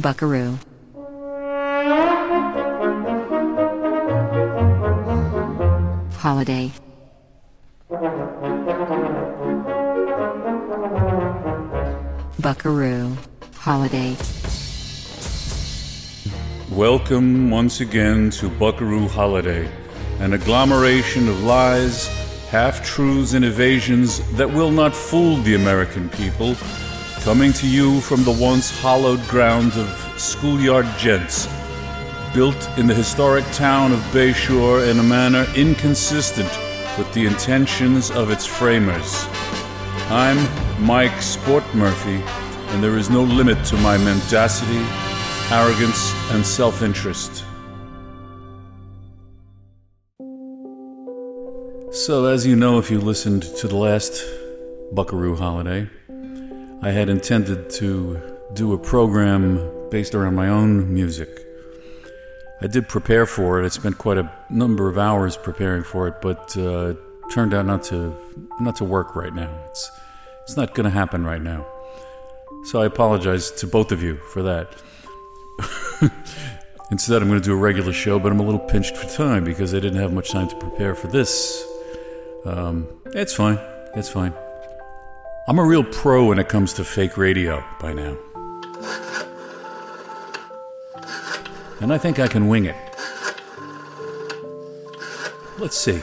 Buckaroo. Holiday. Buckaroo. Holiday. Welcome once again to Buckaroo Holiday, an agglomeration of lies, half truths, and evasions that will not fool the American people, coming to you from the once hallowed grounds of schoolyard gents, built in the historic town of Bayshore in a manner inconsistent with the intentions of its framers. I'm Mike Sport Murphy, and there is no limit to my mendacity, arrogance, and self interest. So, as you know, if you listened to the last Buckaroo holiday, I had intended to do a program based around my own music. I did prepare for it. I spent quite a number of hours preparing for it, but uh, turned out not to not to work right now. It's it's not going to happen right now. So I apologize to both of you for that. Instead, I'm going to do a regular show, but I'm a little pinched for time because I didn't have much time to prepare for this. Um, it's fine. It's fine. I'm a real pro when it comes to fake radio by now. And I think I can wing it. Let's see.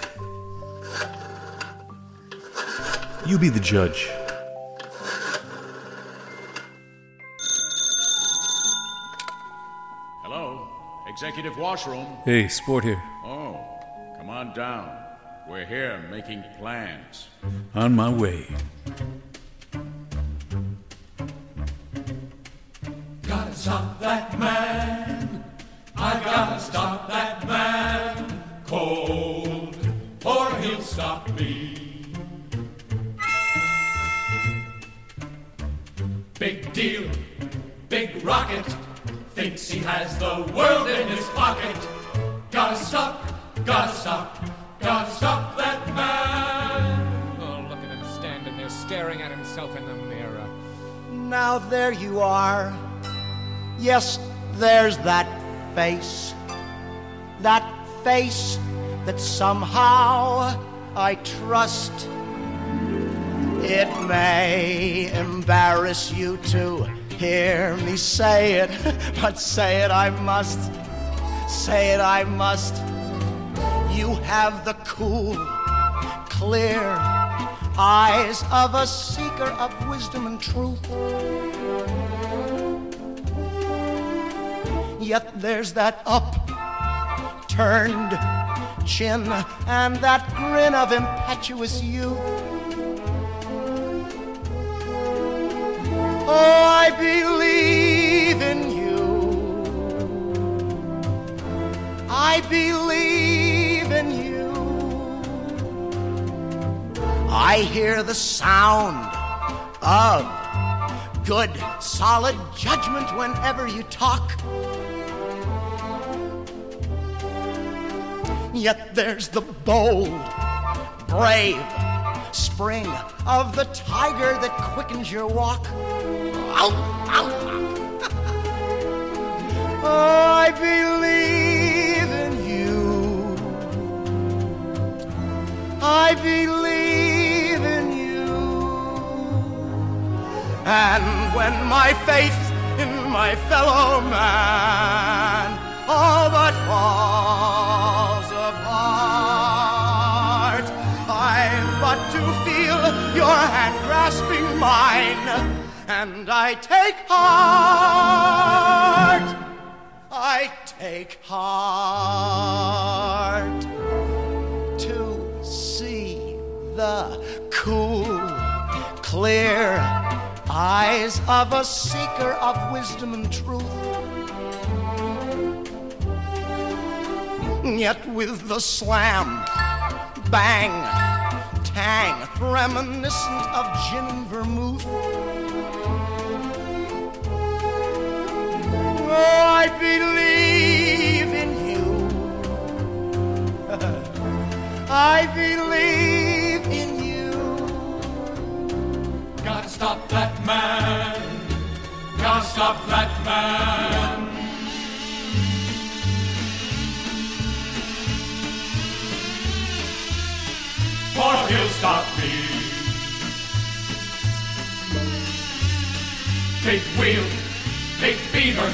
You be the judge. Hello, executive washroom. Hey, Sport here. Oh, come on down. We're here making plans. On my way. Gotta stop that man. I gotta stop that man. Cold, or he'll stop me. Big deal, big rocket. Thinks he has the world in his pocket. Gotta stop, gotta stop, gotta stop that man. Oh, look at him standing there staring at himself in the mirror. Now there you are. Yes, there's that face. That face that somehow I trust. It may embarrass you to hear me say it, but say it I must. Say it I must. You have the cool, clear eyes of a seeker of wisdom and truth. Yet there's that upturned chin and that grin of impetuous youth. Oh, I believe in you. I believe you. I hear the sound of good, solid judgment whenever you talk. Yet there's the bold, brave spring of the tiger that quickens your walk. Ow, ow, ow. oh, I believe I believe in you. And when my faith in my fellow man all but falls apart, I've but to feel your hand grasping mine, and I take heart. I take heart the cool, clear eyes of a seeker of wisdom and truth. Yet with the slam, bang, tang, reminiscent of gin and vermouth. Oh, I believe in you. I believe in you. stop that man. Gotta stop that man. For he'll stop me. Big wheel, big beaver,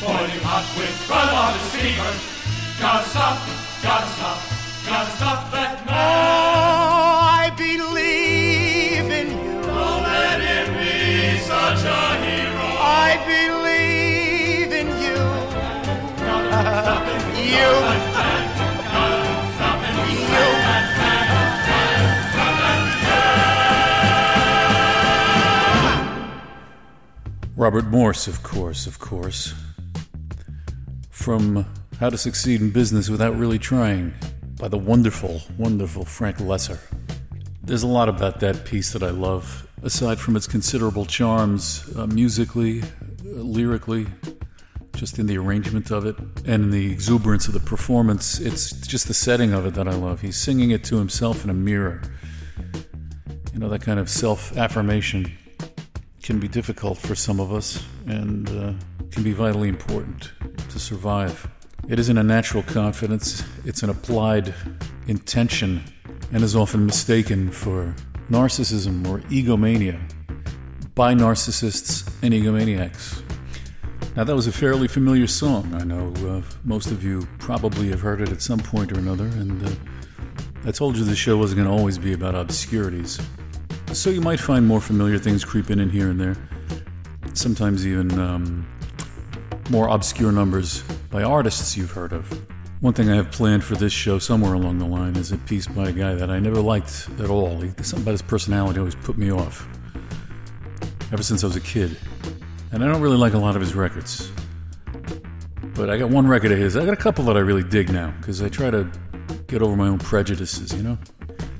boiling hot with blood on his fever. Gotta stop, gotta stop, gotta stop that man. I believe in you. Don't let him be such a hero. I believe in you. You. Robert Morse, of course, of course. From How to Succeed in Business Without Really Trying by the wonderful, wonderful Frank Loesser. There's a lot about that piece that I love, aside from its considerable charms uh, musically, uh, lyrically, just in the arrangement of it, and in the exuberance of the performance. It's just the setting of it that I love. He's singing it to himself in a mirror. You know, that kind of self affirmation can be difficult for some of us and uh, can be vitally important to survive. It isn't a natural confidence, it's an applied intention and is often mistaken for narcissism or egomania by narcissists and egomaniacs. Now, that was a fairly familiar song. I know uh, most of you probably have heard it at some point or another, and uh, I told you the show wasn't going to always be about obscurities. So you might find more familiar things creeping in here and there. Sometimes even um, more obscure numbers by artists you've heard of. One thing I have planned for this show somewhere along the line is a piece by a guy that I never liked at all. He, something about his personality always put me off. Ever since I was a kid. And I don't really like a lot of his records. But I got one record of his. I got a couple that I really dig now because I try to get over my own prejudices, you know?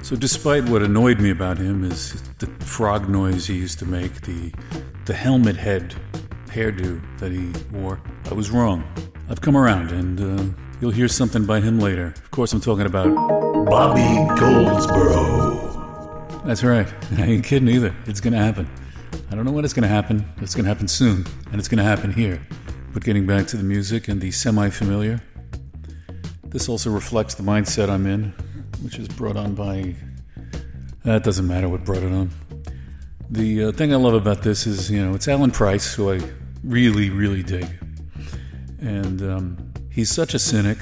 So, despite what annoyed me about him is the frog noise he used to make, the the helmet head hairdo that he wore, I was wrong. I've come around, and uh, you'll hear something by him later. Of course, I'm talking about Bobby Goldsboro. That's right. I ain't kidding either. It's gonna happen. I don't know when it's gonna happen. but It's gonna happen soon, and it's gonna happen here. But getting back to the music and the semi-familiar, this also reflects the mindset I'm in, which is brought on by. That doesn't matter what brought it on. The uh, thing I love about this is, you know, it's Alan Price, who I really, really dig. And um, he's such a cynic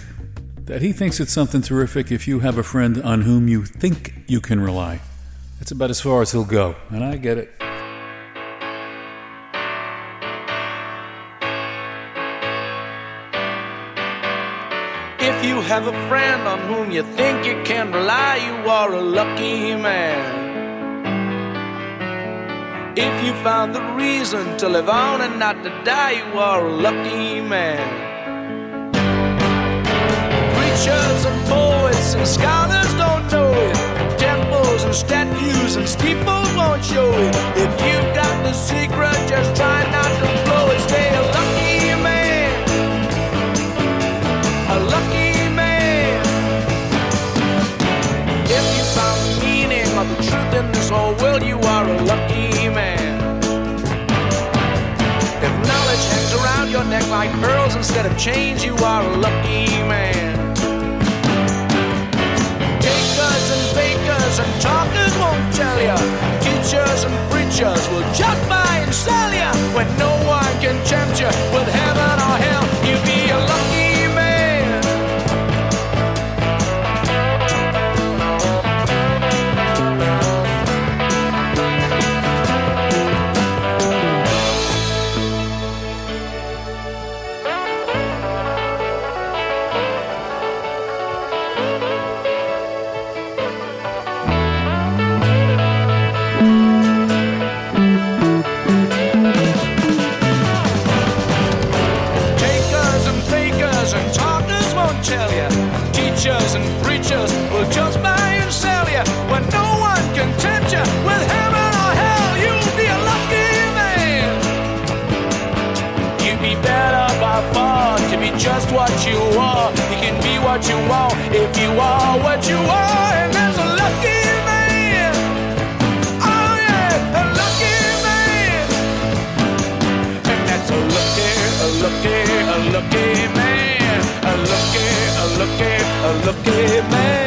that he thinks it's something terrific if you have a friend on whom you think you can rely. That's about as far as he'll go, and I get it. If you have a friend on whom you think you can rely, you are a lucky man. If you found the reason to live on and not to die, you are a lucky man. Preachers and poets and scholars don't know it. Temples and statues and steeples won't show it. If you've got the secret, just try not to blow it. Stay a lucky man. A lucky man. If you found the meaning of the truth in this whole world, you are a lucky man. If knowledge hangs around your neck like pearls instead of chains, you are a lucky man. Fakers and talkers won't tell you. Teachers and preachers will just buy and sell you. When no one can tempt you with heaven or hell, what you want if you are what you are. And there's a lucky man. Oh, yeah, a lucky man. And that's a lucky, a lucky, a lucky man. A lucky, a lucky, a lucky man.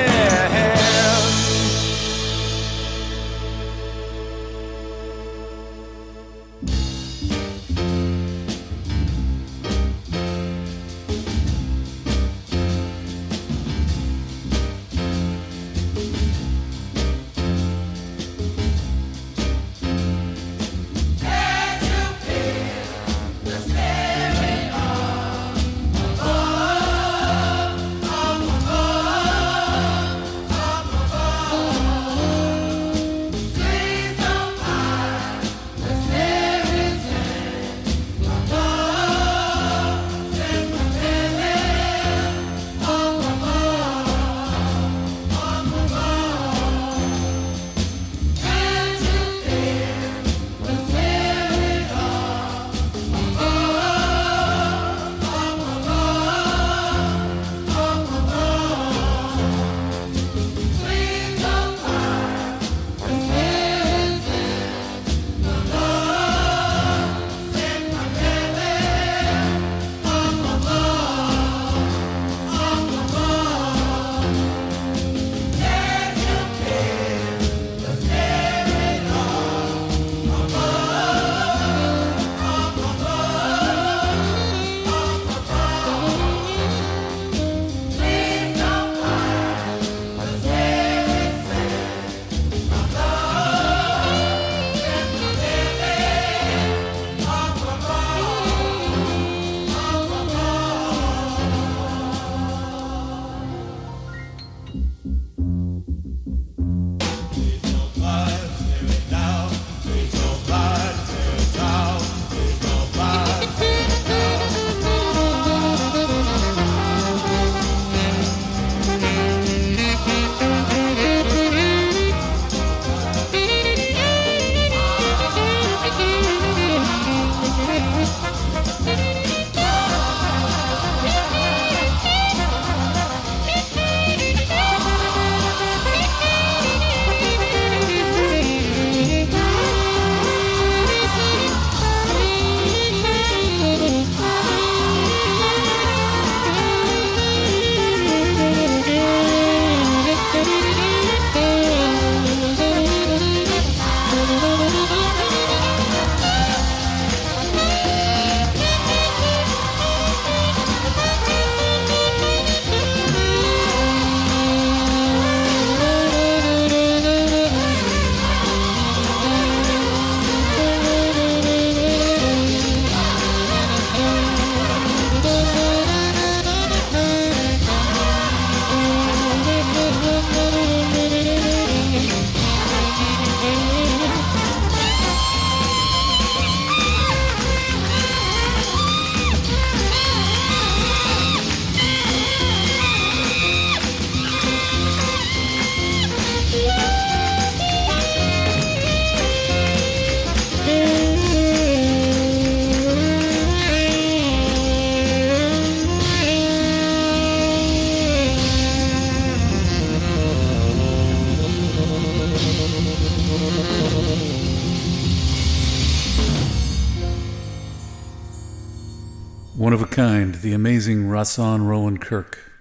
The amazing Rahsaan Roland Kirk.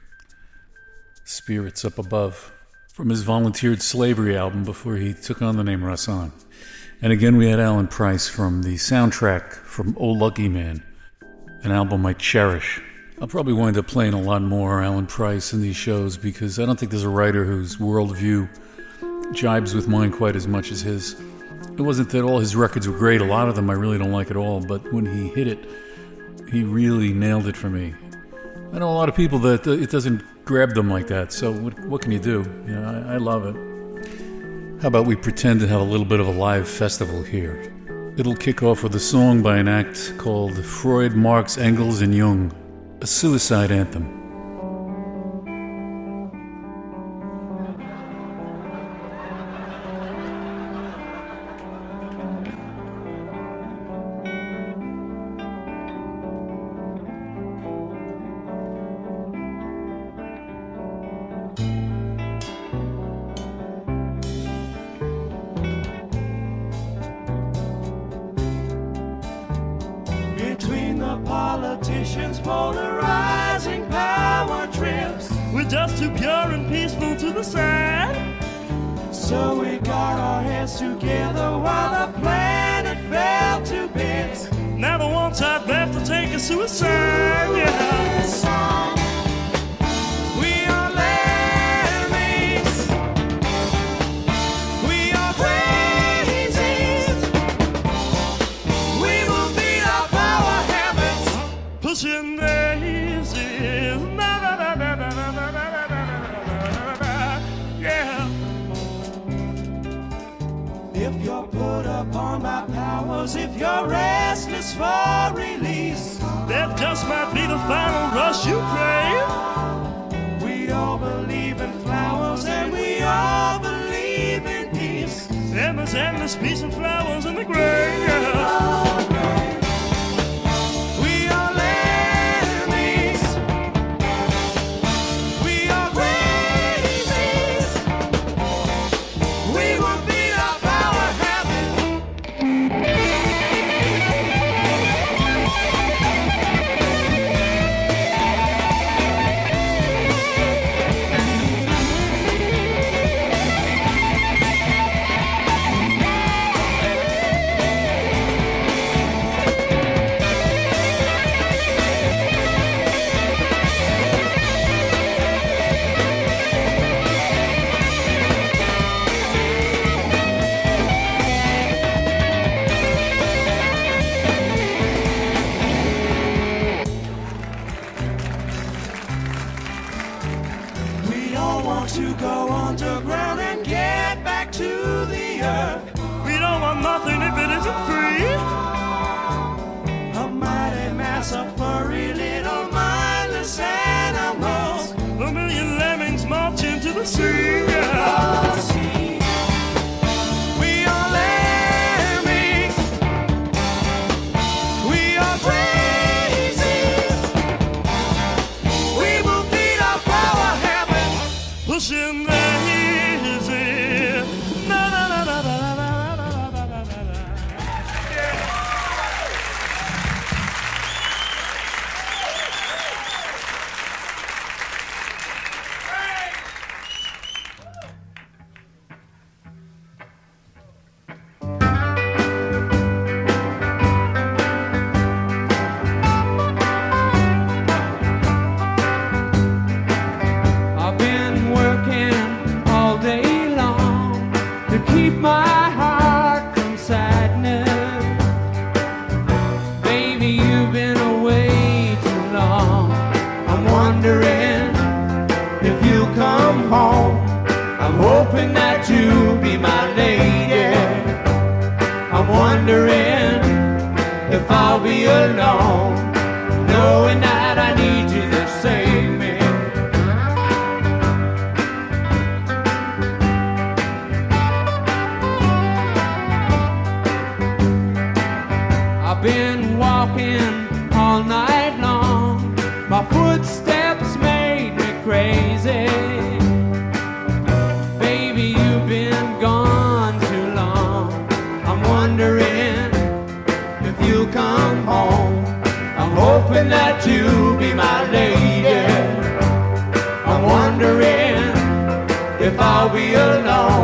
Spirits Up Above, from his volunteered slavery album before he took on the name Rahsaan. And again, we had Alan Price from the soundtrack from Oh Lucky Man, an album I cherish. I'll probably wind up playing a lot more Alan Price in these shows because I don't think there's a writer whose worldview jibes with mine quite as much as his. It wasn't that all his records were great, a lot of them I really don't like at all, but when he hit it, he really nailed it for me. I know a lot of people that uh, it doesn't grab them like that, so what, what can you do? You know, I, I love it. How about we pretend to have a little bit of a live festival here? It'll kick off with a song by an act called Freud, Marx, Engels, and Jung, a suicide anthem. We are alone.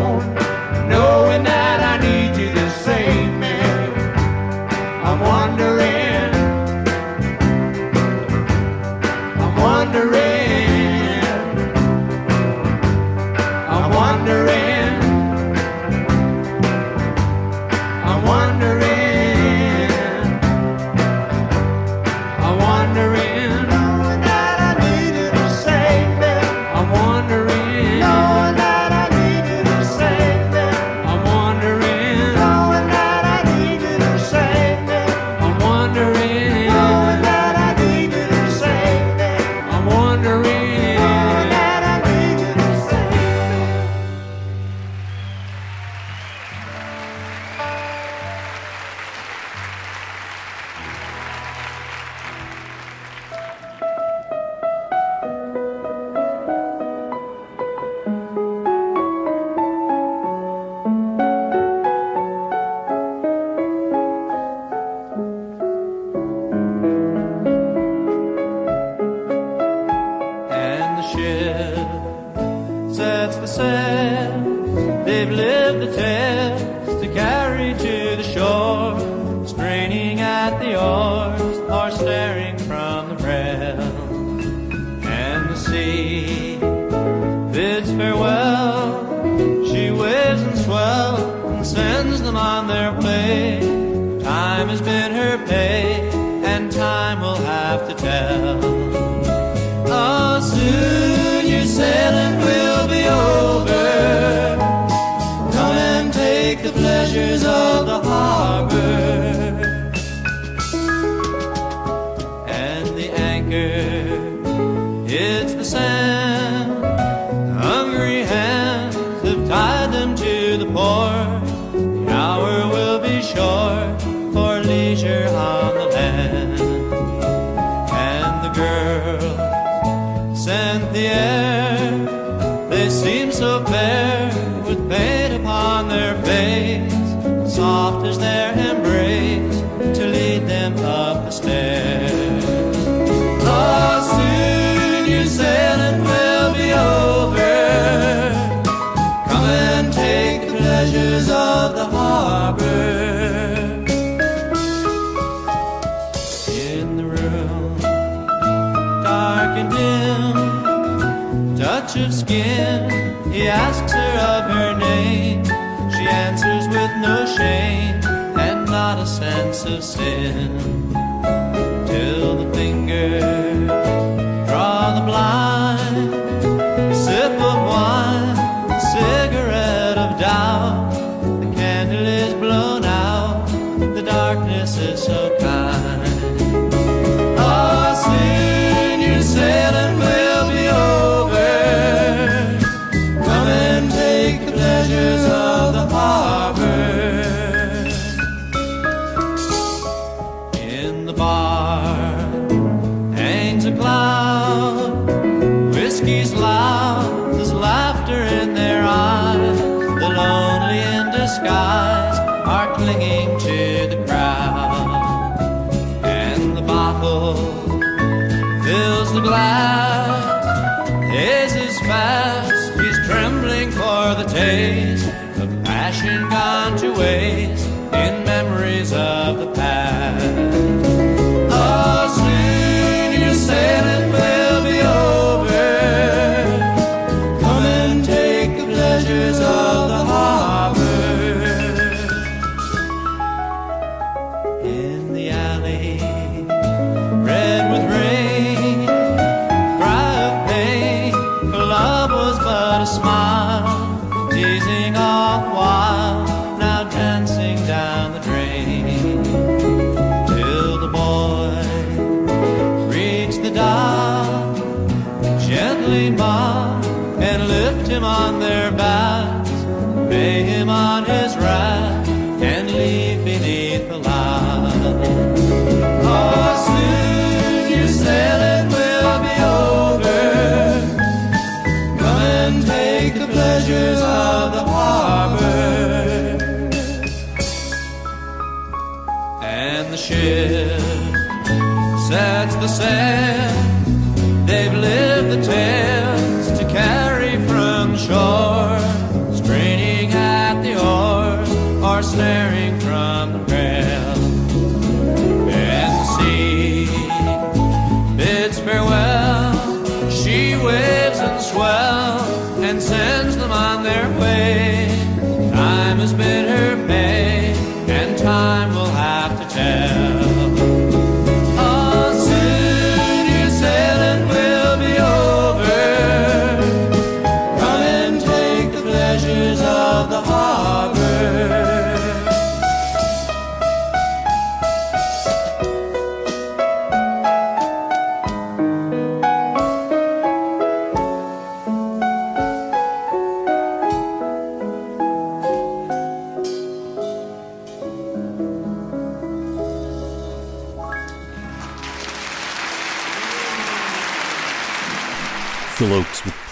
asks her of her name. She answers with no shame and not a sense of sin. Till the finger.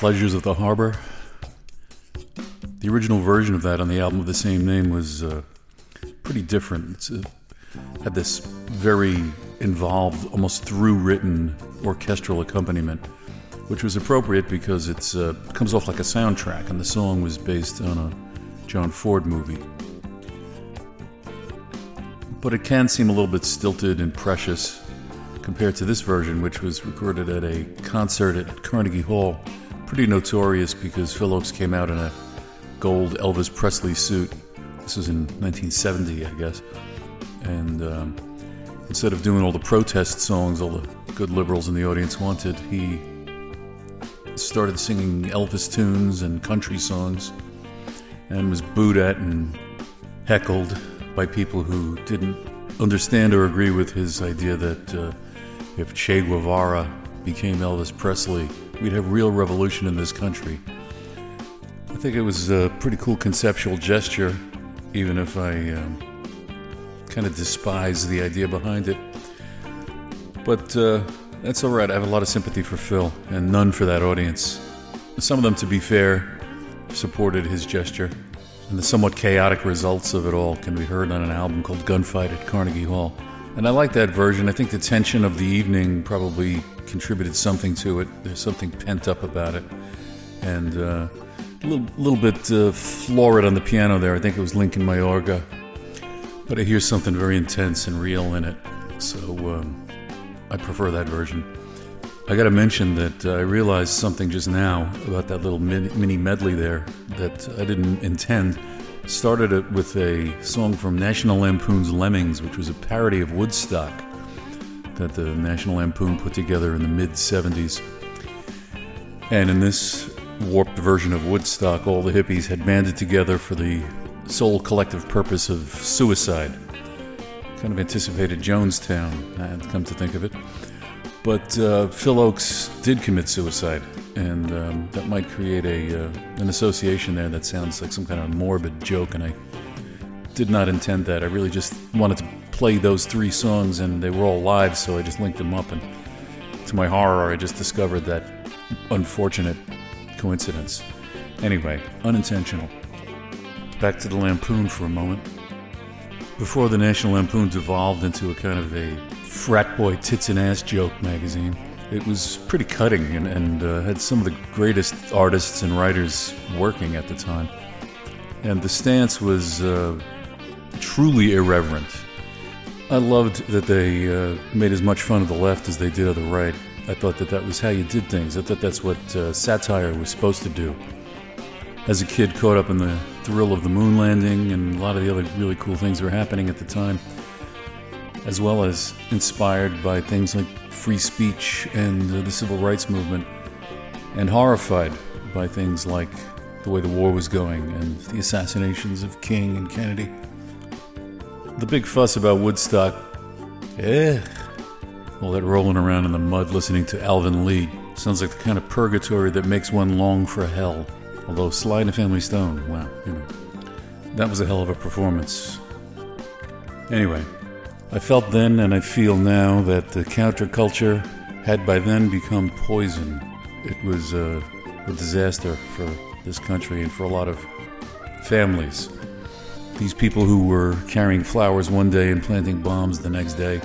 Pleasures of the Harbor. The original version of that on the album of the same name was uh, pretty different. It uh had this very involved, almost through written orchestral accompaniment, which was appropriate because it uh, comes off like a soundtrack, and the song was based on a John Ford movie. But it can seem a little bit stilted and precious compared to this version, which was recorded at a concert at Carnegie Hall. Pretty notorious because Phil Ochs came out in a gold Elvis Presley suit. This was in 1970, I guess. And um, instead of doing all the protest songs all the good liberals in the audience wanted, he started singing Elvis tunes and country songs and was booed at and heckled by people who didn't understand or agree with his idea that uh, if Che Guevara became Elvis Presley, we'd have real revolution in this country. I think it was a pretty cool conceptual gesture, even if I um, kind of despise the idea behind it. But uh, that's all right. I have a lot of sympathy for Phil and none for that audience. Some of them, to be fair, supported his gesture. And the somewhat chaotic results of it all can be heard on an album called Gunfight at Carnegie Hall. And I like that version. I think the tension of the evening probably contributed something to it. There's something pent up about it. And uh, a little, little bit uh, florid on the piano there. I think it was Lincoln Mayorga. But I hear something very intense and real in it. So um, I prefer that version. I got to mention that uh, I realized something just now about that little mini, mini medley there that I didn't intend. Started it with a song from National Lampoon's Lemmings, which was a parody of Woodstock that the National Lampoon put together in the mid 70s. And in this warped version of Woodstock, all the hippies had banded together for the sole collective purpose of suicide. Kind of anticipated Jonestown, I had come to think of it. But uh, Phil Ochs did commit suicide, and um, that might create a uh, an association there that sounds like some kind of morbid joke. And I did not intend that. I really just wanted to play those three songs, and they were all live, so I just linked them up. And to my horror, I just discovered that unfortunate coincidence. Anyway, unintentional. Back to the Lampoon for a moment. Before the National Lampoon devolved into a kind of a frat boy tits and ass joke magazine, it was pretty cutting and, and uh, had some of the greatest artists and writers working at the time. And the stance was uh, truly irreverent. I loved that they uh, made as much fun of the left as they did of the right. I thought that that was how you did things. I thought that's what uh, satire was supposed to do. As a kid, caught up in the thrill of the moon landing and a lot of the other really cool things that were happening at the time, as well as inspired by things like free speech and uh, the civil rights movement, and horrified by things like the way the war was going and the assassinations of King and Kennedy. The big fuss about Woodstock, eh? All that rolling around in the mud listening to Alvin Lee sounds like the kind of purgatory that makes one long for hell. Although Sly and the Family Stone, wow, you know, that was a hell of a performance. Anyway, I felt then and I feel now that the counterculture had by then become poison. It was uh, a disaster for this country and for a lot of families. These people who were carrying flowers one day and planting bombs the next day.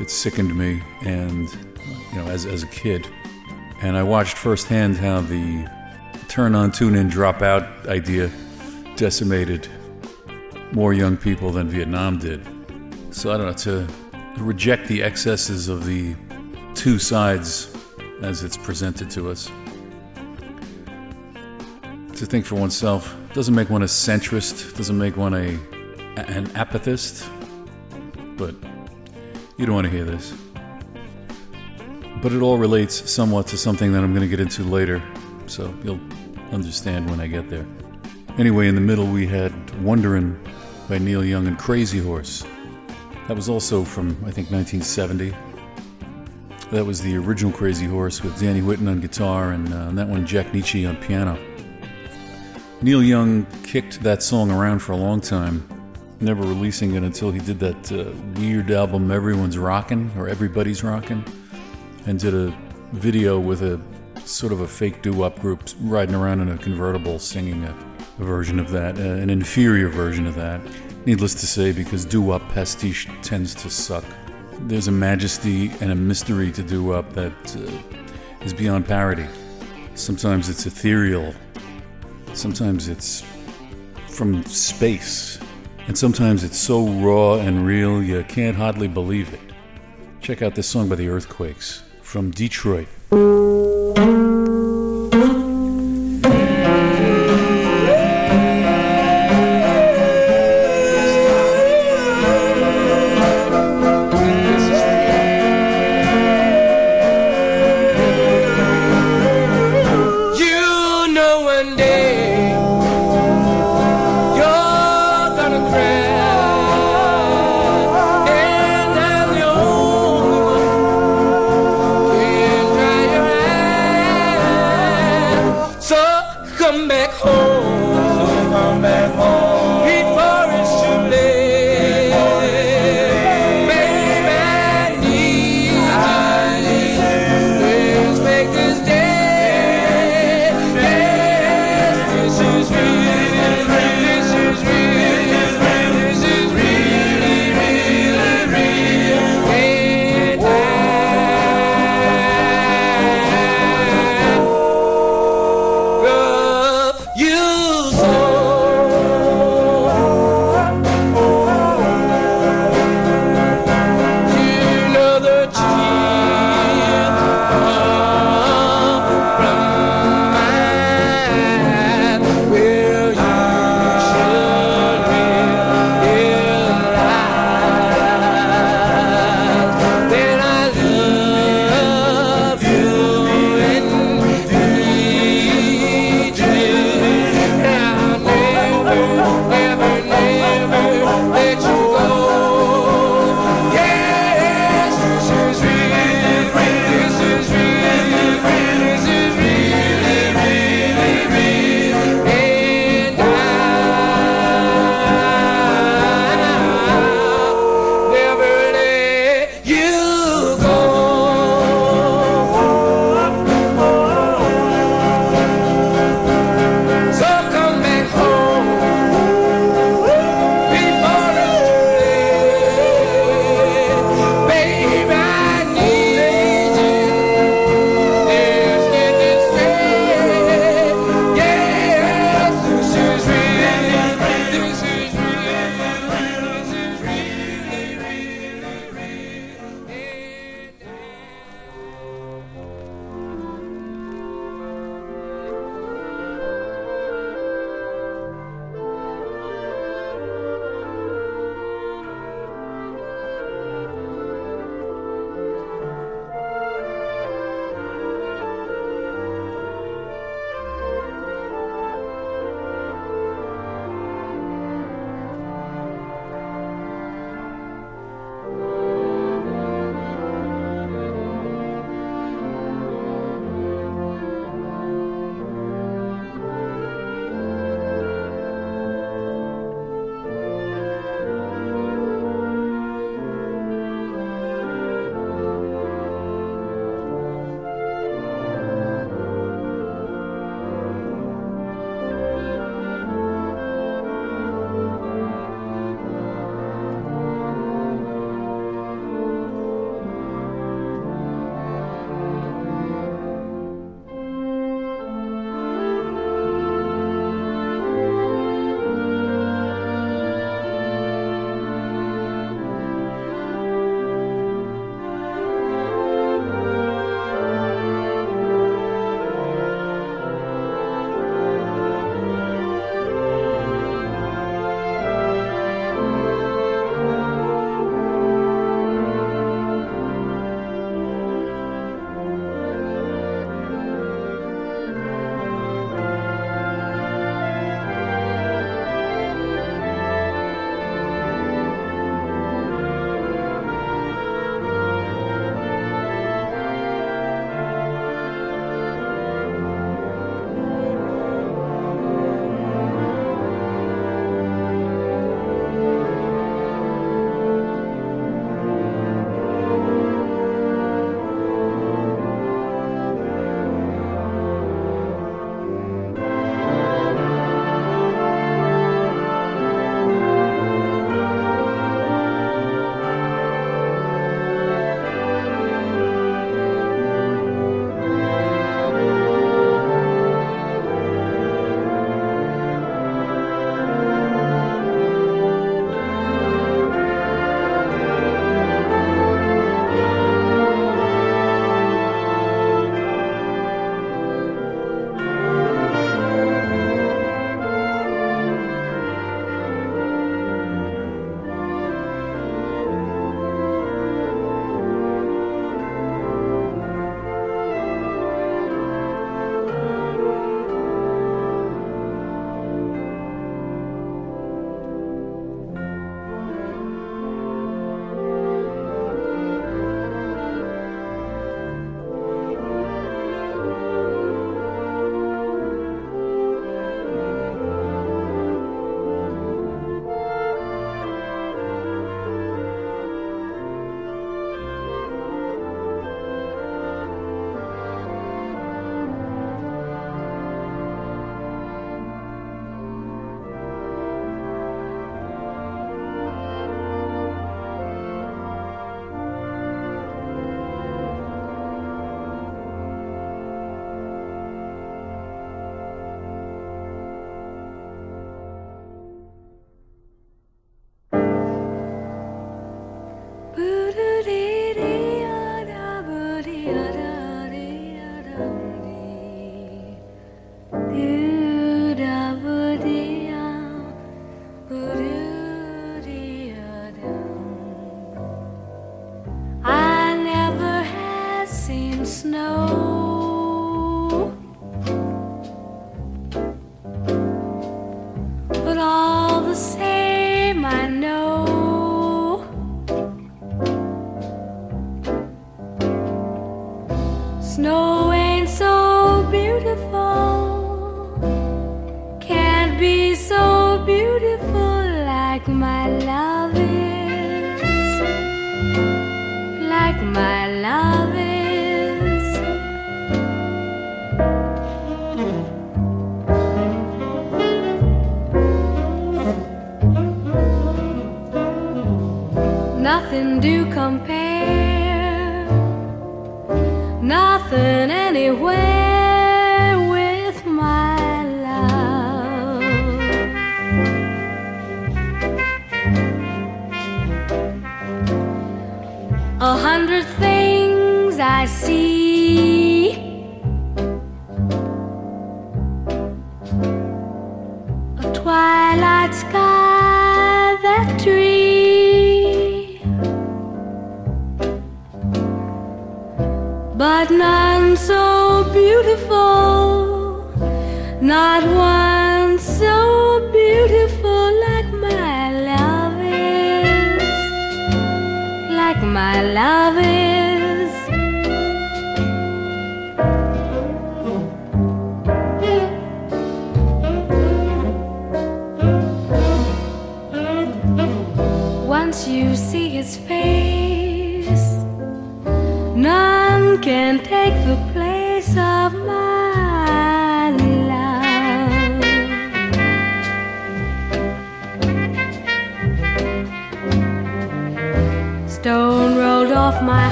it sickened me, and you know, as as a kid, and I watched firsthand how the turn on, tune in, drop out idea decimated more young people than Vietnam did. So I don't know to reject the excesses of the two sides as it's presented to us. To think for oneself doesn't make one a centrist, doesn't make one a an apathist, but you don't want to hear this. But it all relates somewhat to something that I'm going to get into later, so you'll understand when I get there. Anyway, in the middle we had Wonderin' by Neil Young and Crazy Horse. That was also from, I think, 1970. That was the original Crazy Horse with Danny Whitten on guitar and uh, that one Jack Nitzsche on piano. Neil Young kicked that song around for a long time, never releasing it until he did that uh, weird album Everyone's Rockin' or Everybody's Rockin', and did a video with a sort of a fake doo-wop group riding around in a convertible singing a, a version of that, uh, an inferior version of that. Needless to say, because doo-wop pastiche tends to suck. There's a majesty and a mystery to doo-wop that uh, is beyond parody. Sometimes it's ethereal, sometimes it's from space, and sometimes it's so raw and real you can't hardly believe it. Check out this song by the Earthquakes from Detroit.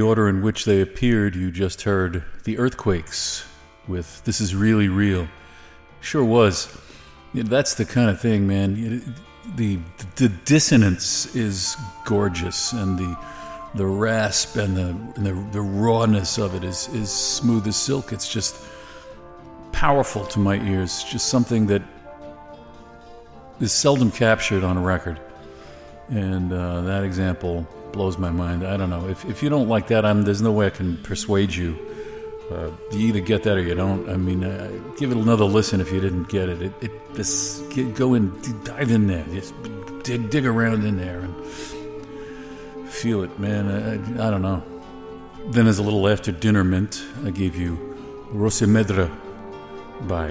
The order in which they appeared, you just heard The Earthquakes with This Is Really Real. Sure was. That's the kind of thing, man. The, the dissonance is gorgeous, and the the rasp and the and the, the rawness of it is, is smooth as silk. It's just powerful to my ears. Just something that is seldom captured on a record. And uh, that example blows my mind. I don't know. If, if you don't like that, I'm, there's no way I can persuade you. Uh, you either get that or you don't. I mean, uh, give it another listen if you didn't get it. It, it get, go in, dive in there, just dig, dig around in there and feel it, man. I, I, I don't know. Then, as a little after dinner mint, I gave you Rhosymedre by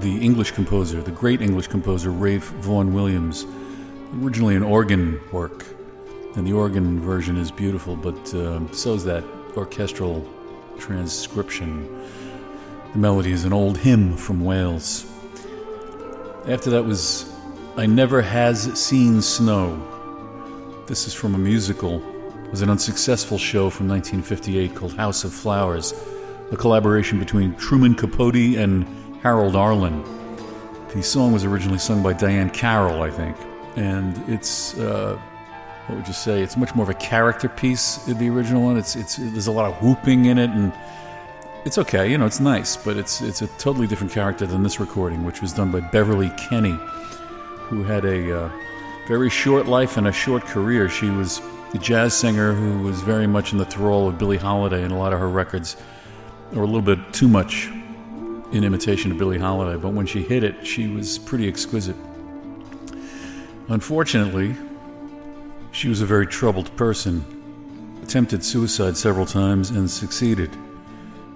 the English composer, the great English composer Ralph Vaughan Williams. Originally an organ work, and the organ version is beautiful, but uh, so is that orchestral transcription. The melody is an old hymn from Wales. After that was I Never Has Seen Snow. This is from a musical. It was an unsuccessful show from 1958 called House of Flowers, a collaboration between Truman Capote and Harold Arlen. The song was originally sung by Diahann Carroll, I think, and it's uh, what would you say? It's much more of a character piece the original one. It's it's there's a lot of whooping in it, and it's okay. You know, it's nice, but it's it's a totally different character than this recording, which was done by Beverly Kenney, who had a uh, very short life and a short career. She was a jazz singer who was very much in the thrall of Billie Holiday, and a lot of her records were a little bit too much in imitation of Billie Holiday. But when she hit it, she was pretty exquisite. Unfortunately, she was a very troubled person. Attempted suicide several times and succeeded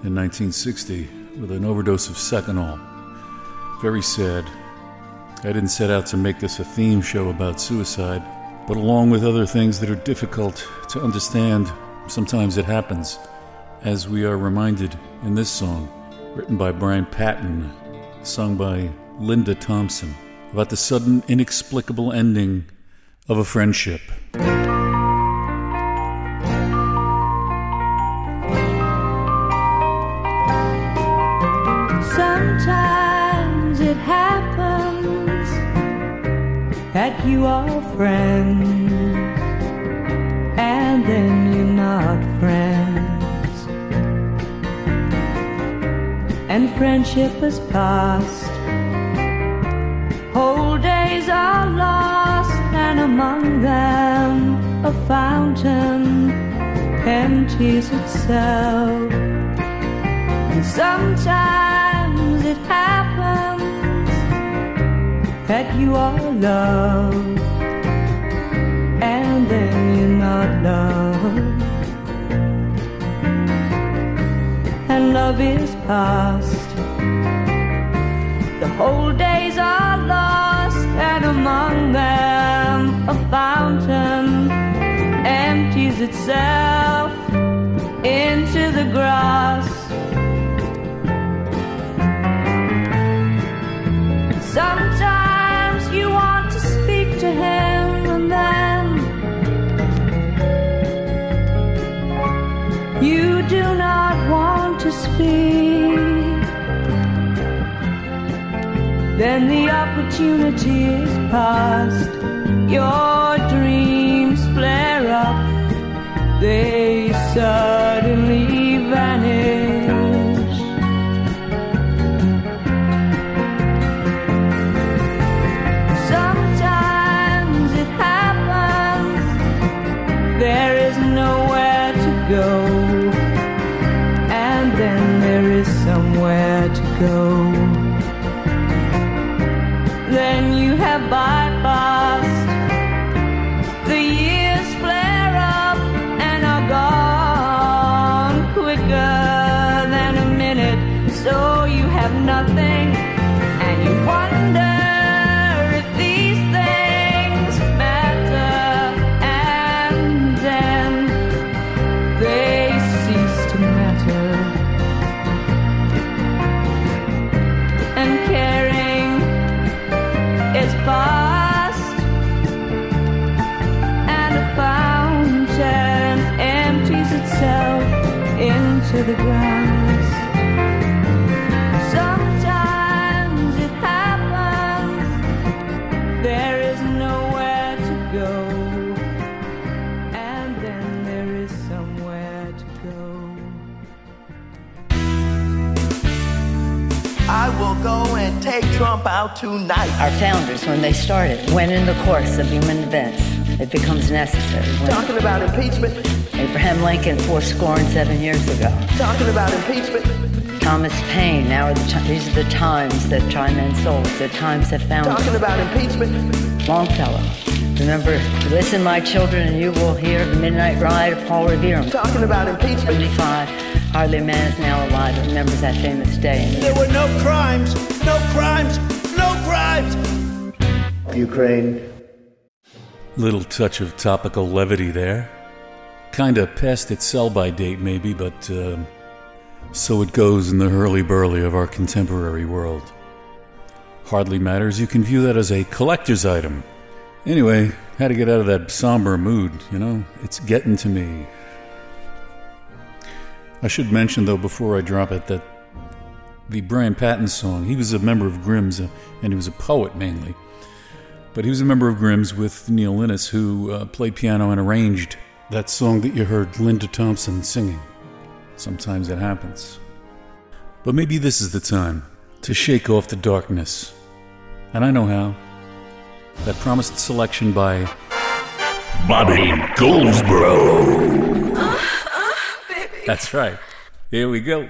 in 1960 with an overdose of Seconal. Very sad. I didn't set out to make this a theme show about suicide, but along with other things that are difficult to understand, sometimes it happens, as we are reminded in this song, written by Brian Patten, sung by Linda Thompson, about the sudden, inexplicable ending of a friendship. Sometimes it happens that you are friends, and then you're not friends, and friendship has passed. Whole days are lost, among them a fountain empties itself. And sometimes it happens that you are loved, and then you're not loved. And love is past. The whole days are a fountain empties itself into the grass. Sometimes you want to speak to him, and then you do not want to speak. Then the opportunity is past. Your dreams flare up, they suddenly vanish. Sometimes it happens, there is nowhere to go, and then there is somewhere to go. Take Trump out tonight. Our founders, when they started, when in the course of human events it becomes necessary. When Talking about impeachment. Abraham Lincoln, four score and seven years ago. Talking about impeachment. Thomas Paine, now are the ti- these are the times that try men's souls. The times that found Talking about impeachment. Longfellow. Remember, listen, my children, and you will hear the midnight ride of Paul Revere. Talking about impeachment. 75. Hardly a man is now alive that remembers that famous day. There were no crimes, no crimes, no crimes. Ukraine. Little touch of topical levity there. Kinda past its sell by date, maybe, but uh, so it goes in the hurly burly of our contemporary world. Hardly matters, you can view that as a collector's item. Anyway, how to get out of that somber mood, you know? It's getting to me. I should mention, though, before I drop it, that the Brian Patten song, he was a member of Grimms uh, and he was a poet mainly. But he was a member of Grimms with Neil Innes, who uh, played piano and arranged that song that you heard Linda Thompson singing. Sometimes it happens. But maybe this is the time to shake off the darkness. And I know how. That promised selection by Bobby Goldsboro. That's right. Here we go.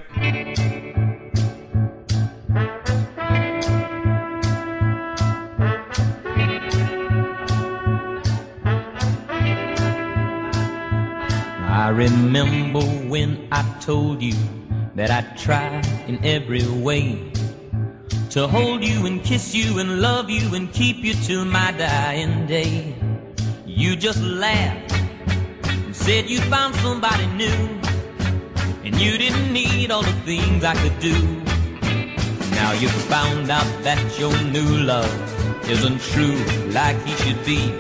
Remember when I told you that I'd try in every way to hold you and kiss you and love you and keep you till my dying day. You just laughed and said you found somebody new and you didn't need all the things I could do. Now you've found out that your new love isn't true like he should be.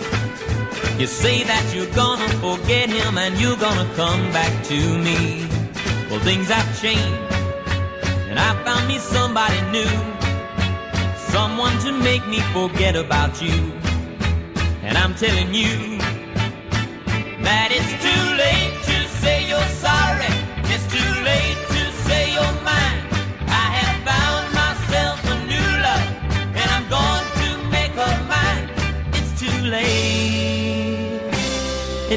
You say that you're gonna forget him and you're gonna come back to me. Well, things have changed, and I found me somebody new. Someone to make me forget about you. And I'm telling you that it's too late to say you're sorry. It's too late to say you're mine. I have found myself a new love, and I'm going to make her mine. It's too late.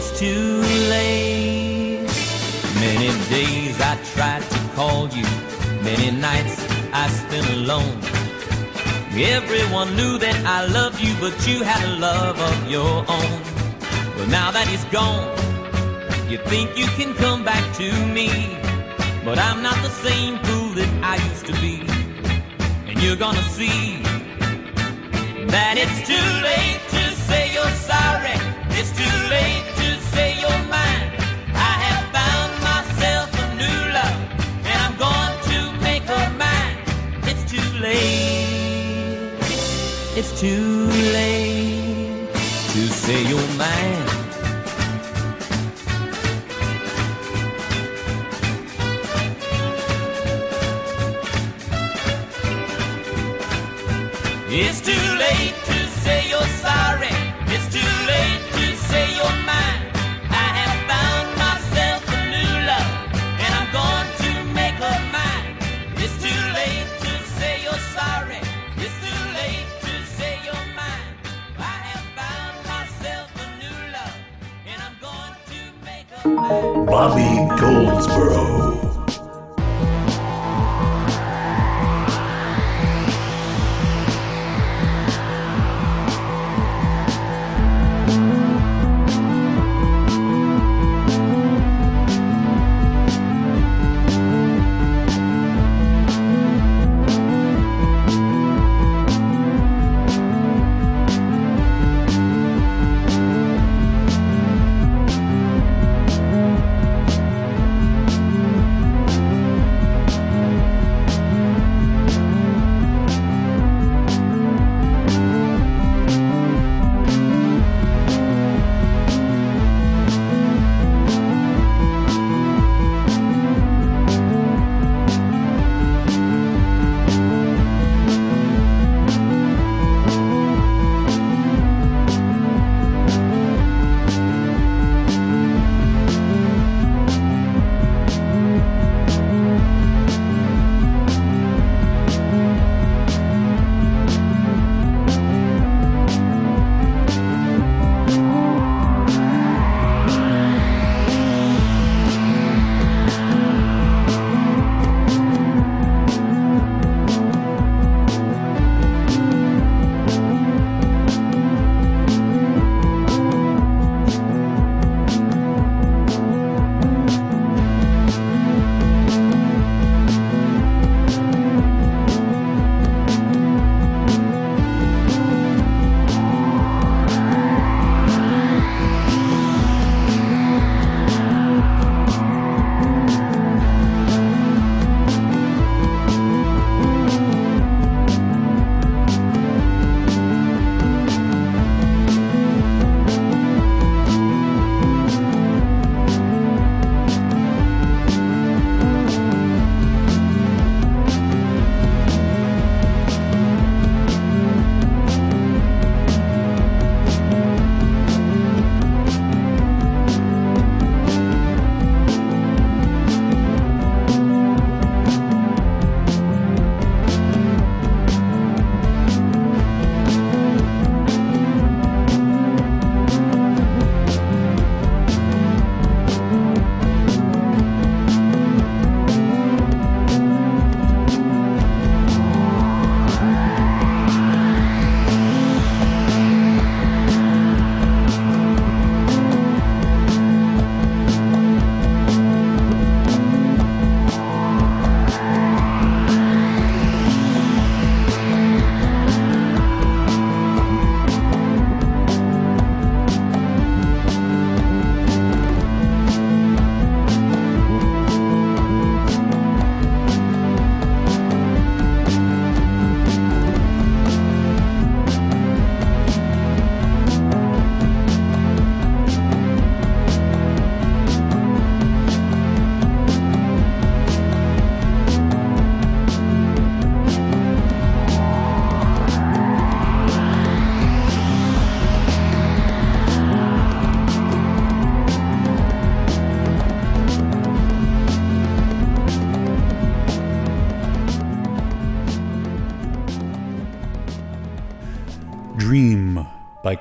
It's too late. Many days I tried to call you, many nights I spent alone. Everyone knew that I loved you, but you had a love of your own. Well, now that he's gone, you think you can come back to me. But I'm not the same fool that I used to be. And you're gonna see that it's too late to say you're sorry. It's too late to say you're. I have found myself a new love, and I'm going to make her mine. It's too late. It's too late to say you're mine. It's too late to say you're sorry. Bobby Goldsboro.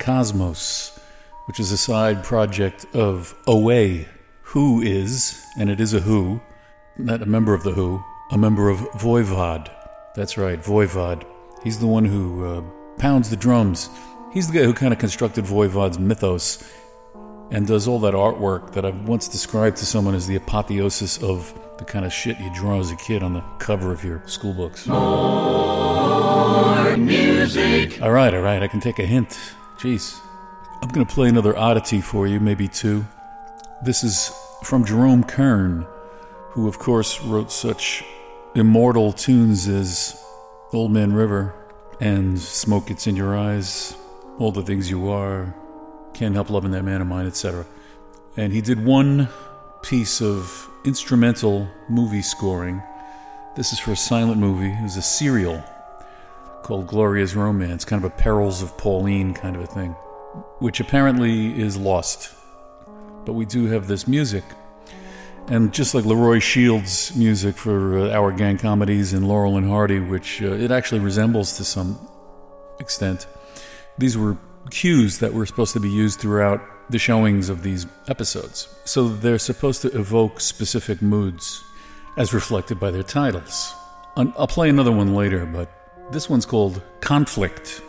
Cosmos, which is a side project of Away, who is, and it is a who, not a member of the Who, a member of Voivod. That's right, Voivod. He's the one who uh, pounds the drums. He's the guy who kind of constructed Voivod's mythos and does all that artwork that I've once described to someone as the apotheosis of the kind of shit you draw as a kid on the cover of your school books. More music. All right, all right, I can take a hint. Jeez. I'm going to play another oddity for you, maybe two. This is from Jerome Kern, who, of course, wrote such immortal tunes as Old Man River and Smoke Gets in Your Eyes, All the Things You Are, Can't Help Loving That Man of Mine, etc. And he did one piece of instrumental movie scoring. This is for a silent movie. It was a serial called Gloria's Romance, kind of a Perils of Pauline kind of a thing, which apparently is lost. But we do have this music. And just like Leroy Shield's music for uh, Our Gang Comedies and Laurel and Hardy, which uh, it actually resembles to some extent, these were cues that were supposed to be used throughout the showings of these episodes. So they're supposed to evoke specific moods as reflected by their titles. I'll play another one later, but this one's called Conflict.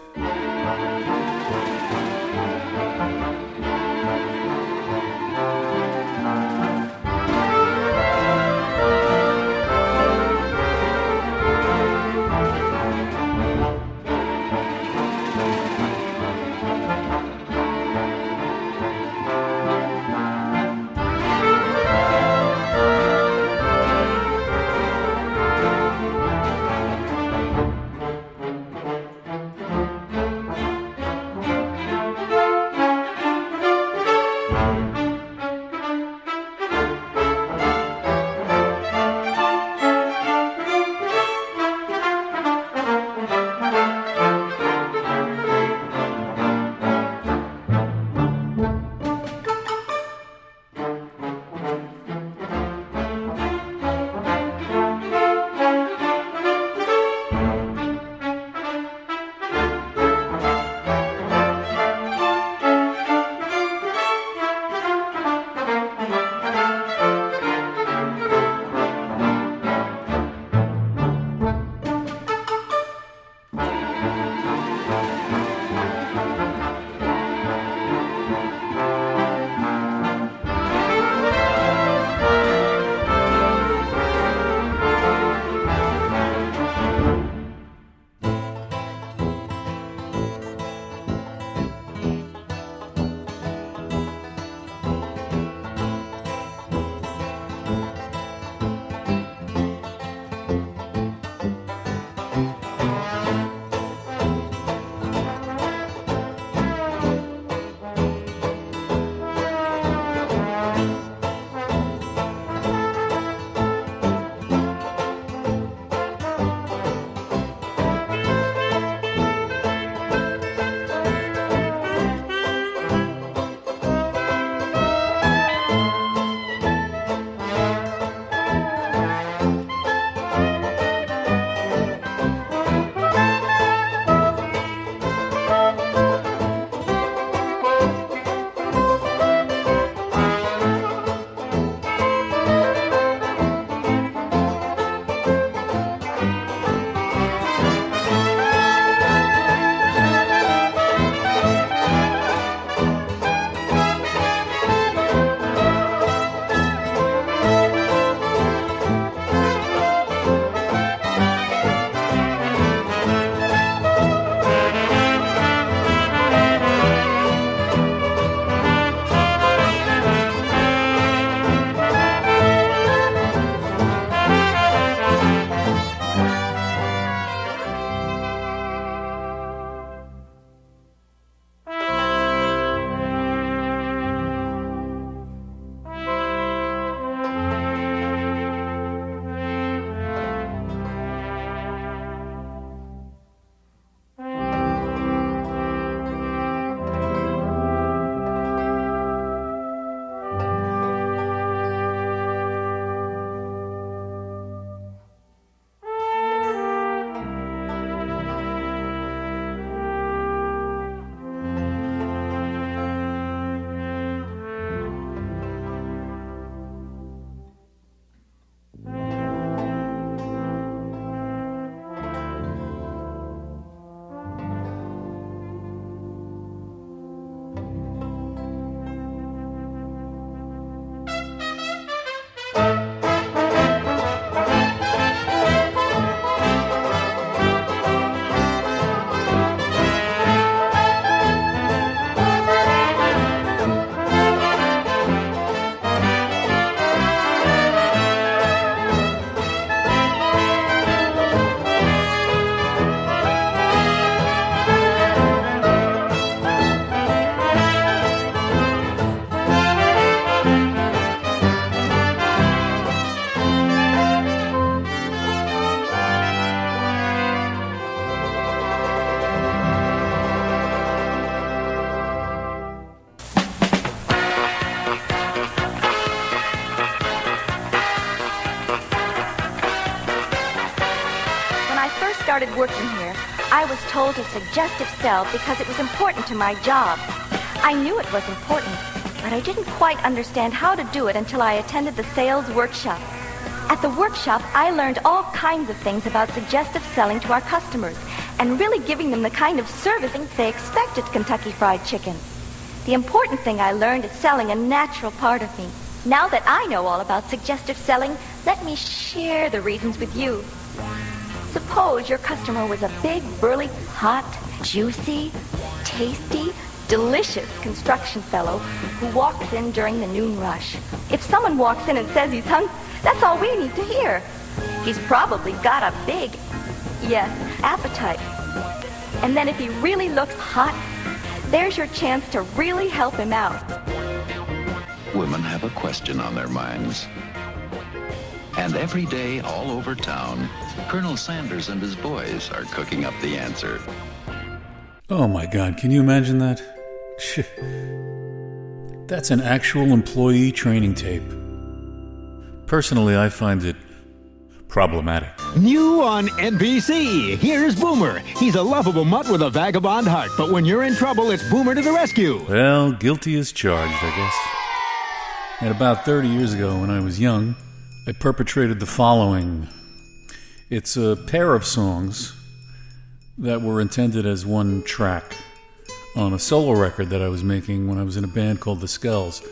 Told to suggestive sell because it was important to my job. I knew it was important, but I didn't quite understand how to do it until I attended the sales workshop. At the workshop, I learned all kinds of things about suggestive selling to our customers and really giving them the kind of servicing they expect at Kentucky Fried Chicken. The important thing I learned is selling a natural part of me. Now that I know all about suggestive selling, let me share the reasons with you. Suppose your customer was a big, burly, hot, juicy, tasty, delicious construction fellow who walks in during the noon rush. If someone walks in and says he's hungry, that's all we need to hear. He's probably got a big, yes, appetite. And then if he really looks hot, there's your chance to really help him out. Women have a question on their minds. And every day, all over town, Colonel Sanders and his boys are cooking up the answer. Oh my god, can you imagine that? That's an actual employee training tape. Personally, I find it problematic. New on NBC. Here's Boomer. He's a lovable mutt with a vagabond heart, but when you're in trouble, it's Boomer to the rescue. Well, guilty as charged, I guess. And about 30 years ago, when I was young, I perpetrated the following. It's a pair of songs that were intended as one track on a solo record that I was making when I was in a band called The Skells.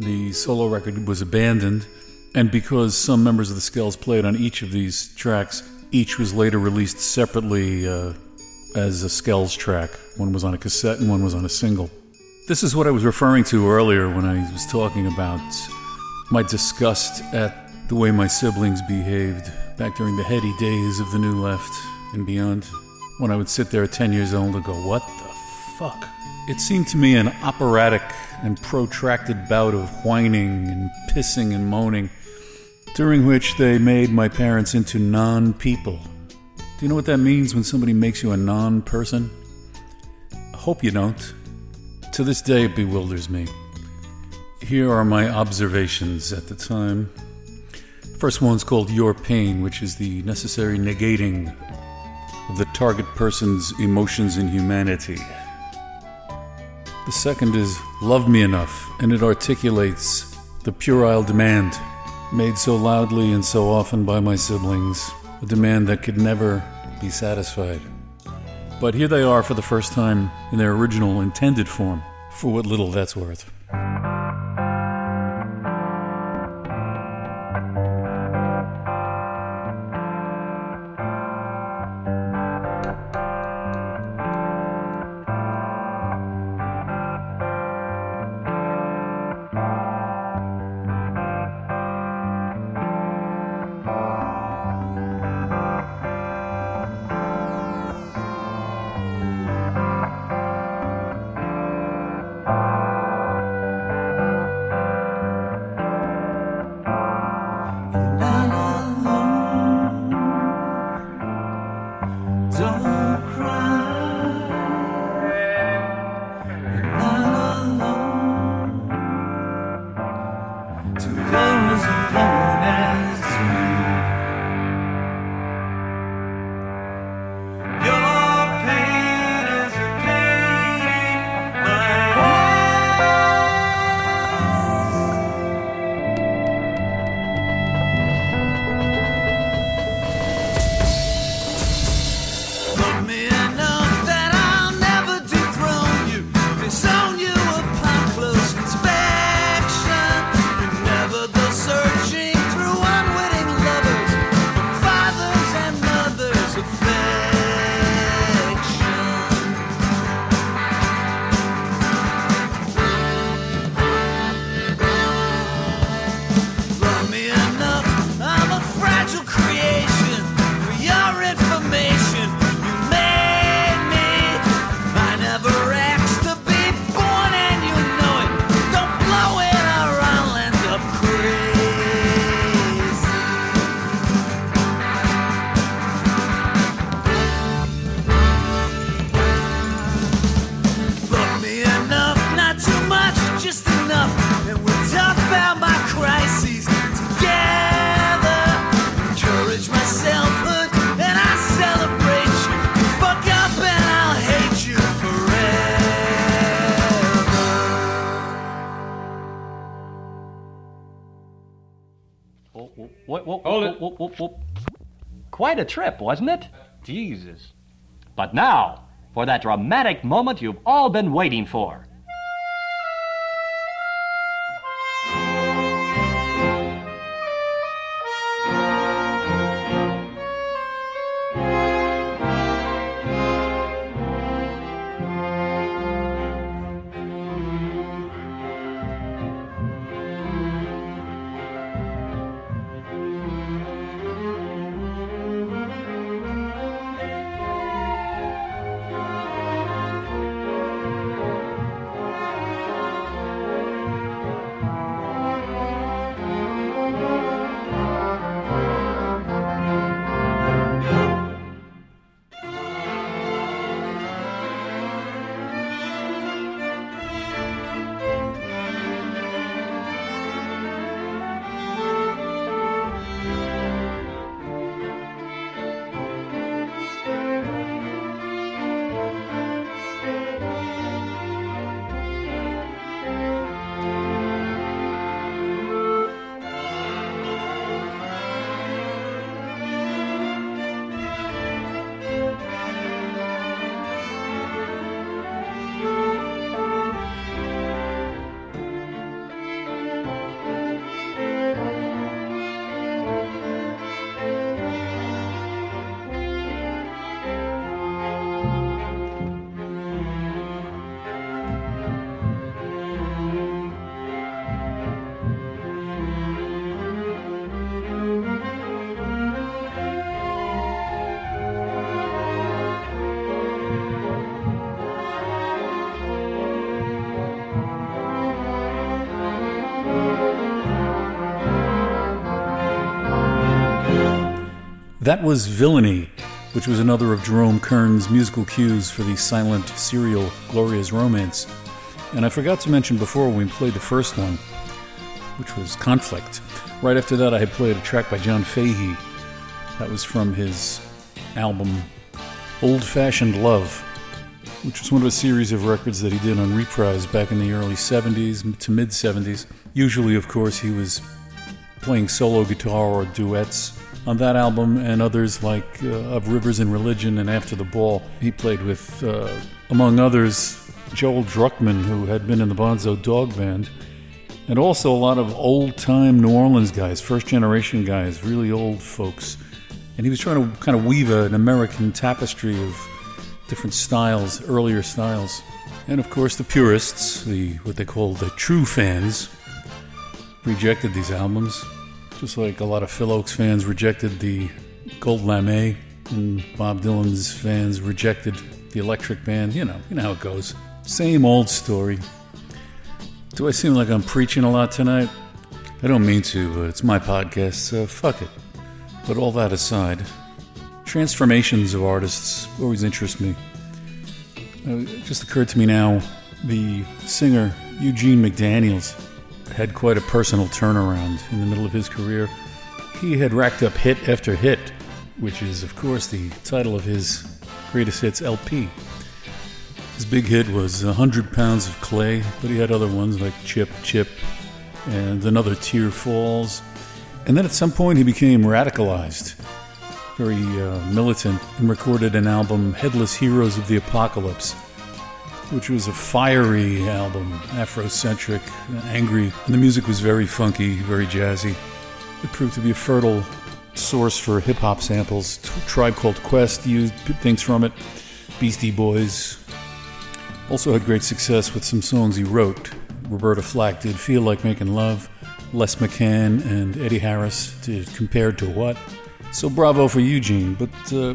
The solo record was abandoned, and because some members of The Skells played on each of these tracks, each was later released separately uh, as a Skells track. One was on a cassette and one was on a single. This is what I was referring to earlier when I was talking about my disgust at the way my siblings behaved back during the heady days of the New Left and beyond. When I would sit there at 10 years old and go, What the fuck? It seemed to me an operatic and protracted bout of whining and pissing and moaning, during which they made my parents into non people. Do you know what that means when somebody makes you a non person? I hope you don't. To this day, it bewilders me. Here are my observations at the time. First one's called Your Pain, which is the necessary negating of the target person's emotions and humanity. The second is Love Me Enough, and it articulates the puerile demand made so loudly and so often by my siblings, a demand that could never be satisfied. But here they are for the first time in their original intended form, for what little that's worth. Whoop, whoop, Hold whoop, it. Whoop, whoop, whoop. Quite a trip, wasn't it? Jesus. But now, for that dramatic moment you've all been waiting for. That was Villainy, which was another of Jerome Kern's musical cues for the silent serial Gloria's Romance. And I forgot to mention before when we played the first one, which was Conflict. Right after that, I had played a track by John Fahey. That was from his album Old Fashioned Love, which was one of a series of records that he did on reprise back in the early 70s to mid 70s. Usually, of course, he was playing solo guitar or duets on that album and others like uh, Of Rivers and Religion and After the Ball. He played with, uh, among others, Joel Druckmann, who had been in the Bonzo Dog Band, and also a lot of old time New Orleans guys, first generation guys, really old folks. And he was trying to kind of weave an American tapestry of different styles, earlier styles. And of course, the purists, the what they call the true fans, rejected these albums. Just like a lot of Phil Ochs fans rejected the Gold Lame, and Bob Dylan's fans rejected the Electric Band. You know, you know how it goes. Same old story. Do I seem like I'm preaching a lot tonight? I don't mean to, but it's my podcast, so fuck it. But all that aside, transformations of artists always interest me. Uh, it just occurred to me now the singer Eugene McDaniels had quite a personal turnaround in the middle of his career. He had racked up hit after hit, which is, of course, the title of his greatest hits LP. His big hit was 100 Pounds of Clay, but he had other ones like Chip, Chip, and Another Tear Falls. And then at some point he became radicalized, very uh, militant, and recorded an album, Headless Heroes of the Apocalypse, which was a fiery album, Afrocentric, angry, and the music was very funky, very jazzy. It proved to be a fertile source for hip hop samples. Tribe Called Quest used things from it, Beastie Boys. Also had great success with some songs he wrote. Roberta Flack did Feel Like Making Love, Les McCann and Eddie Harris did Compared to What. So bravo for Eugene, but uh,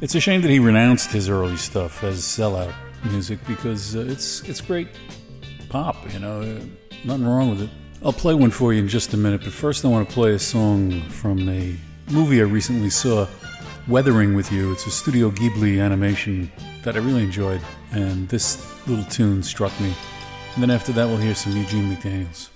it's a shame that he renounced his early stuff as sellout music because uh, it's it's great pop. You know, nothing wrong with it. I'll play one for you in just a minute, but first I want to play a song from a movie I recently saw, Weathering with You. It's a Studio Ghibli animation that I really enjoyed, and this little tune struck me. And then after that, we'll hear some Eugene McDaniels.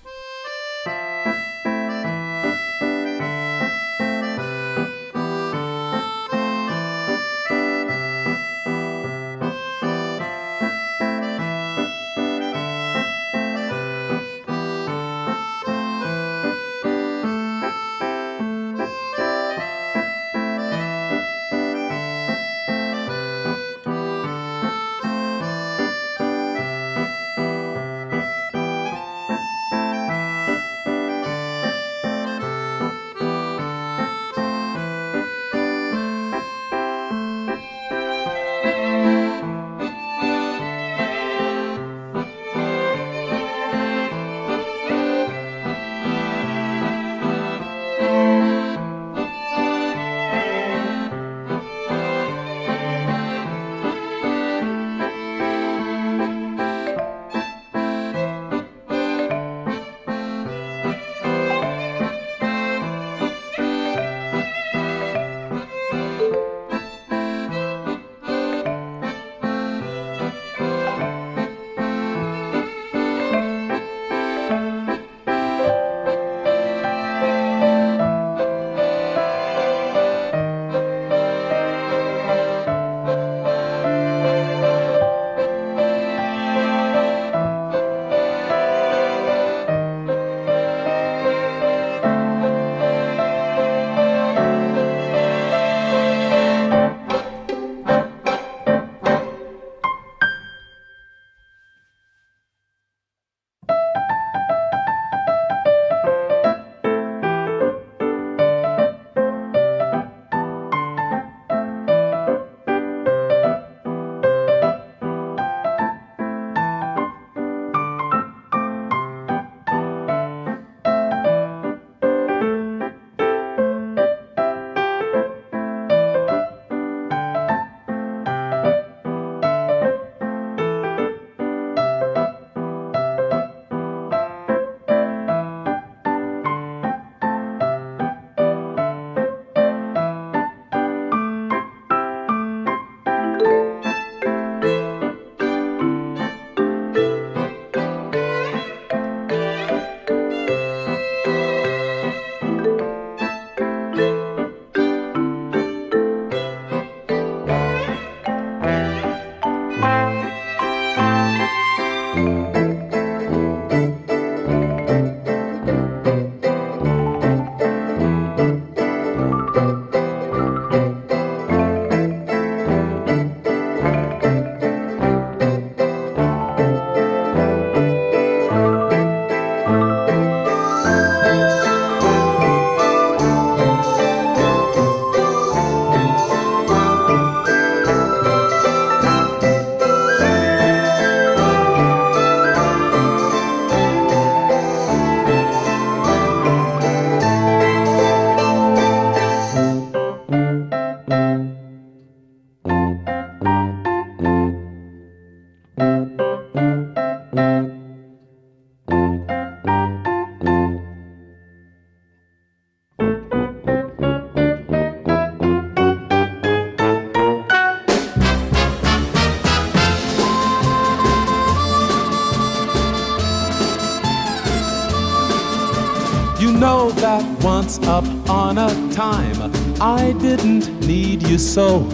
So.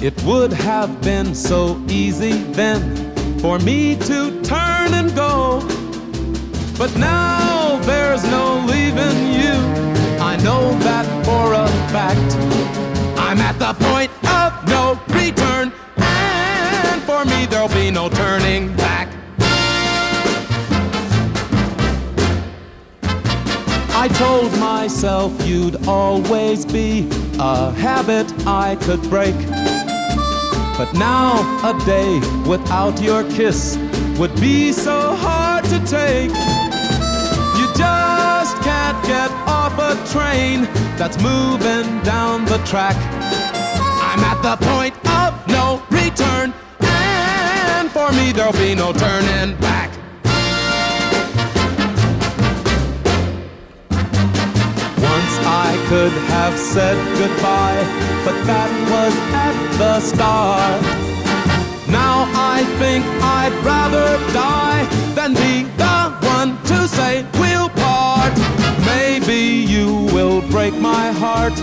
It would have been so easy then for me to turn and go. But now there's no leaving you. I know that for a fact. I'm at the point of no return, and for me there'll be no turning back. I told myself you'd always be a habit I could break. But now a day without your kiss would be so hard to take. You just can't get off a train that's moving down the track. I'm at the point of no return, and for me there'll be no turning back. Could have said goodbye, but that was at the start. Now I think I'd rather die than be the one to say we'll part. Maybe you will break my heart,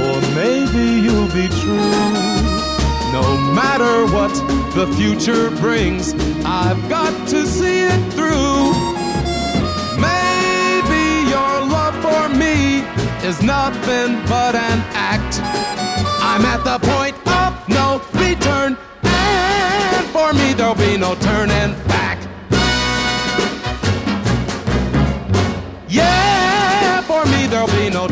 or maybe you'll be true. No matter what the future brings, I've got to see it through. Is nothing but an act. I'm at the point of no return, and for me there'll be no turning back. Yeah, for me there'll be no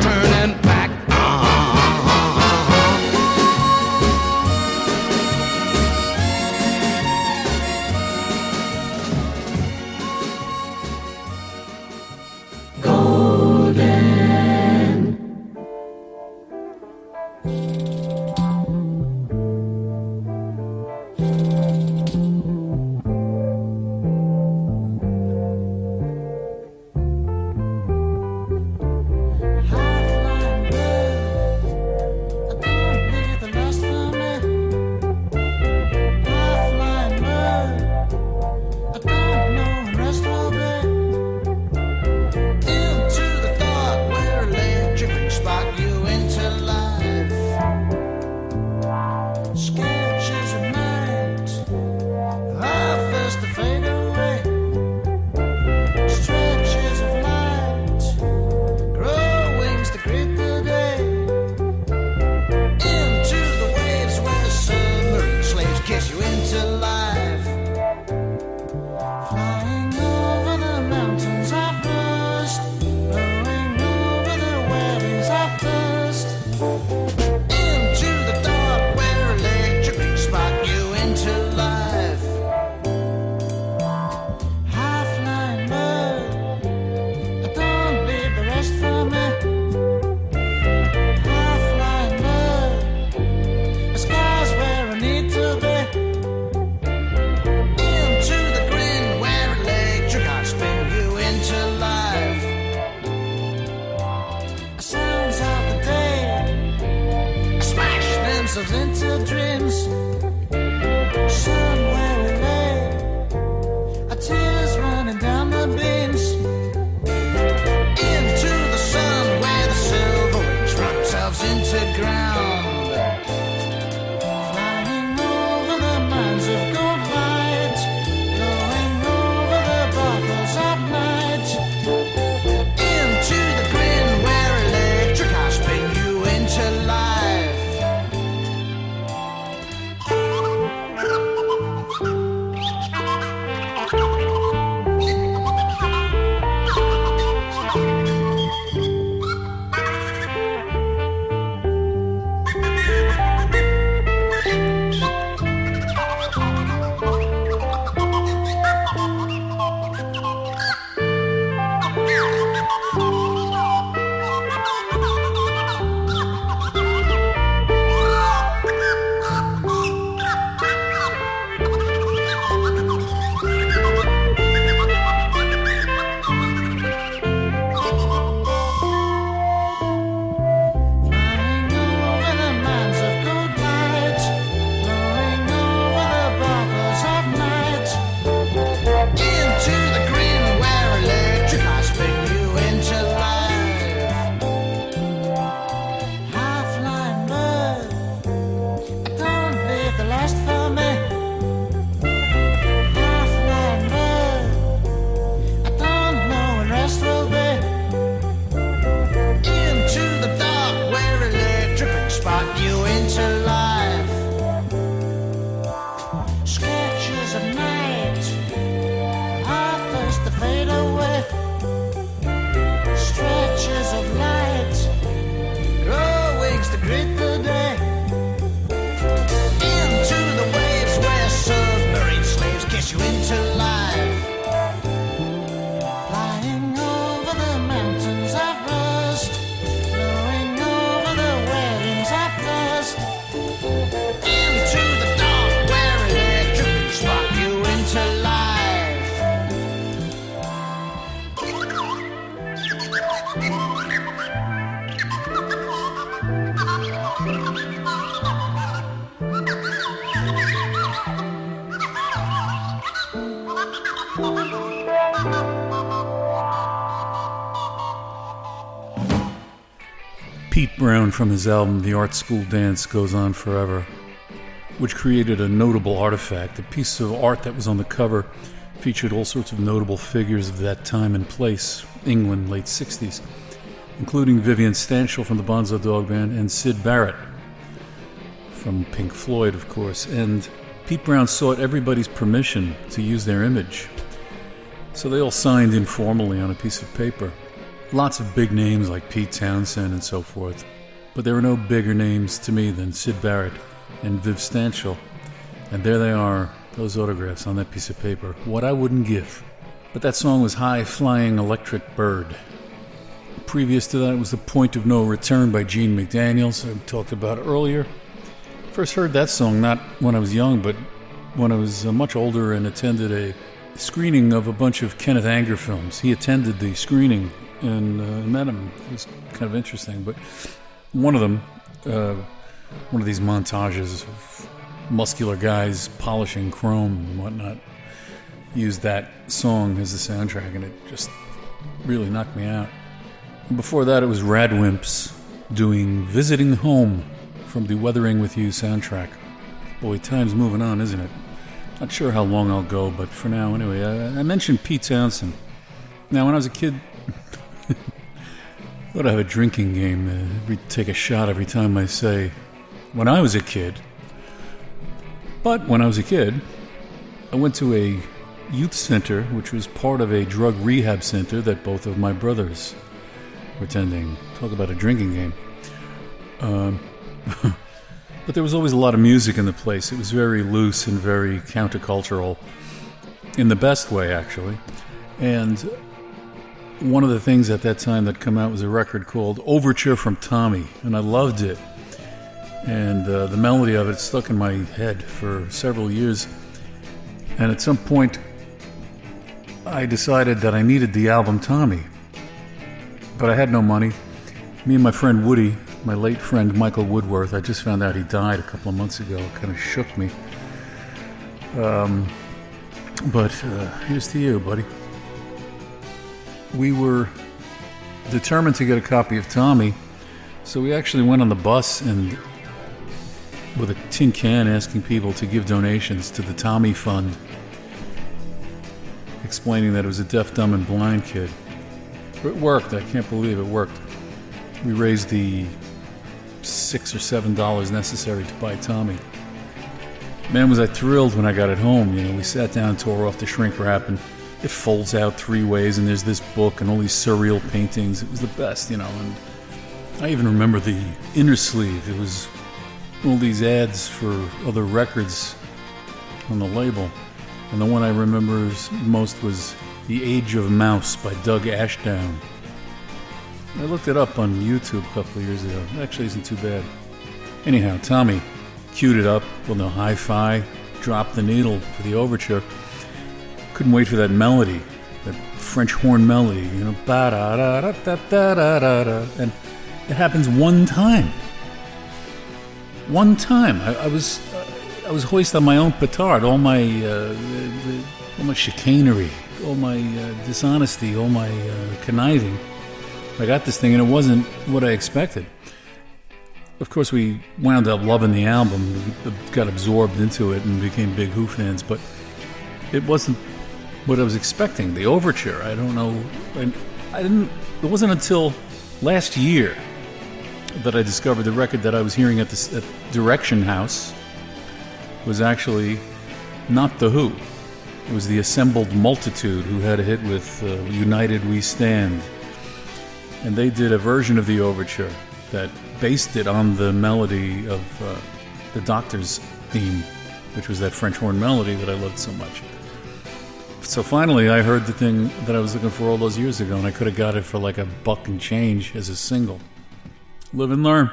Brown from his album The Art School Dance Goes On Forever, which created a notable artifact. A piece of art that was on the cover featured all sorts of notable figures of that time and place, England, late 60s, including Vivian Stanshall from the Bonzo Dog Band and Syd Barrett from Pink Floyd, of course. And Pete Brown sought everybody's permission to use their image. So they all signed informally on a piece of paper. Lots of big names like Pete Townshend and so forth, but there were no bigger names to me than Syd Barrett and Viv Stanshall. And there they are, those autographs on that piece of paper. What I wouldn't give. But that song was High Flying Electric Bird. Previous to that was The Point of No Return by Gene McDaniels, I talked about earlier. First heard that song not when I was young, but when I was uh, much older and attended a screening of a bunch of Kenneth Anger films. He attended the screening and uh, met him. It was kind of interesting. But one of them, uh, one of these montages of muscular guys polishing chrome and whatnot, used that song as the soundtrack, and it just really knocked me out. And before that, it was Radwimps doing Visiting Home from the Weathering with You soundtrack. Boy, time's moving on, isn't it? Not sure how long I'll go, but for now, anyway, I, I mentioned Pete Townshend. Now, when I was a kid, I would have a drinking game. Uh, take a shot every time I say, when I was a kid. But when I was a kid, I went to a youth center, which was part of a drug rehab center that both of my brothers were attending. Talk about a drinking game. Um, but there was always a lot of music in the place. It was very loose and very countercultural, in the best way, actually. And one of the things at that time that come out was a record called Overture from Tommy, and I loved it. And uh, the melody of it stuck in my head for several years. And at some point, I decided that I needed the album Tommy, but I had no money. Me and my friend Woody, my late friend Michael Woodworth, I just found out he died a couple of months ago. It kind of shook me. Um, but uh, here's to you, buddy we were determined to get a copy of Tommy, so we actually went on the bus and with a tin can asking people to give donations to the Tommy Fund, explaining that it was a deaf, dumb, and blind kid. It worked. I can't believe it worked. We raised the six or seven dollars necessary to buy Tommy. Man, was I thrilled when I got it home. You know, we sat down, tore off the shrink wrap, and it folds out three ways, and there's this book and all these surreal paintings. It was the best, you know. And I even remember the inner sleeve. It was all these ads for other records on the label. And the one I remember most was The Age of Mouse by Doug Ashdown. I looked it up on YouTube a couple of years ago. It actually isn't too bad. Anyhow, Tommy queued it up with no hi fi, dropped the needle for the overture couldn't wait for that melody, that French horn melody, you know, da da da da da da da. And it happens one time. One time. I, I was. Uh, I was hoist on my own petard. All my, uh, the, the, all my chicanery, all my uh, dishonesty, all my uh, conniving. I got this thing, and it wasn't what I expected. Of course, we wound up loving the album, got absorbed into it, and became big Who fans. But it wasn't what I was expecting. The overture. I don't know. I, I didn't. It wasn't until last year that I discovered the record that I was hearing at the at Direction House was actually not the Who. It was the Assembled Multitude who had a hit with uh, "United We Stand," and they did a version of the overture that based it on the melody of uh, the Doctor's theme, which was that French horn melody that I loved so much. So finally, I heard the thing that I was looking for all those years ago, and I could have got it for like a buck and change as a single. Live and learn.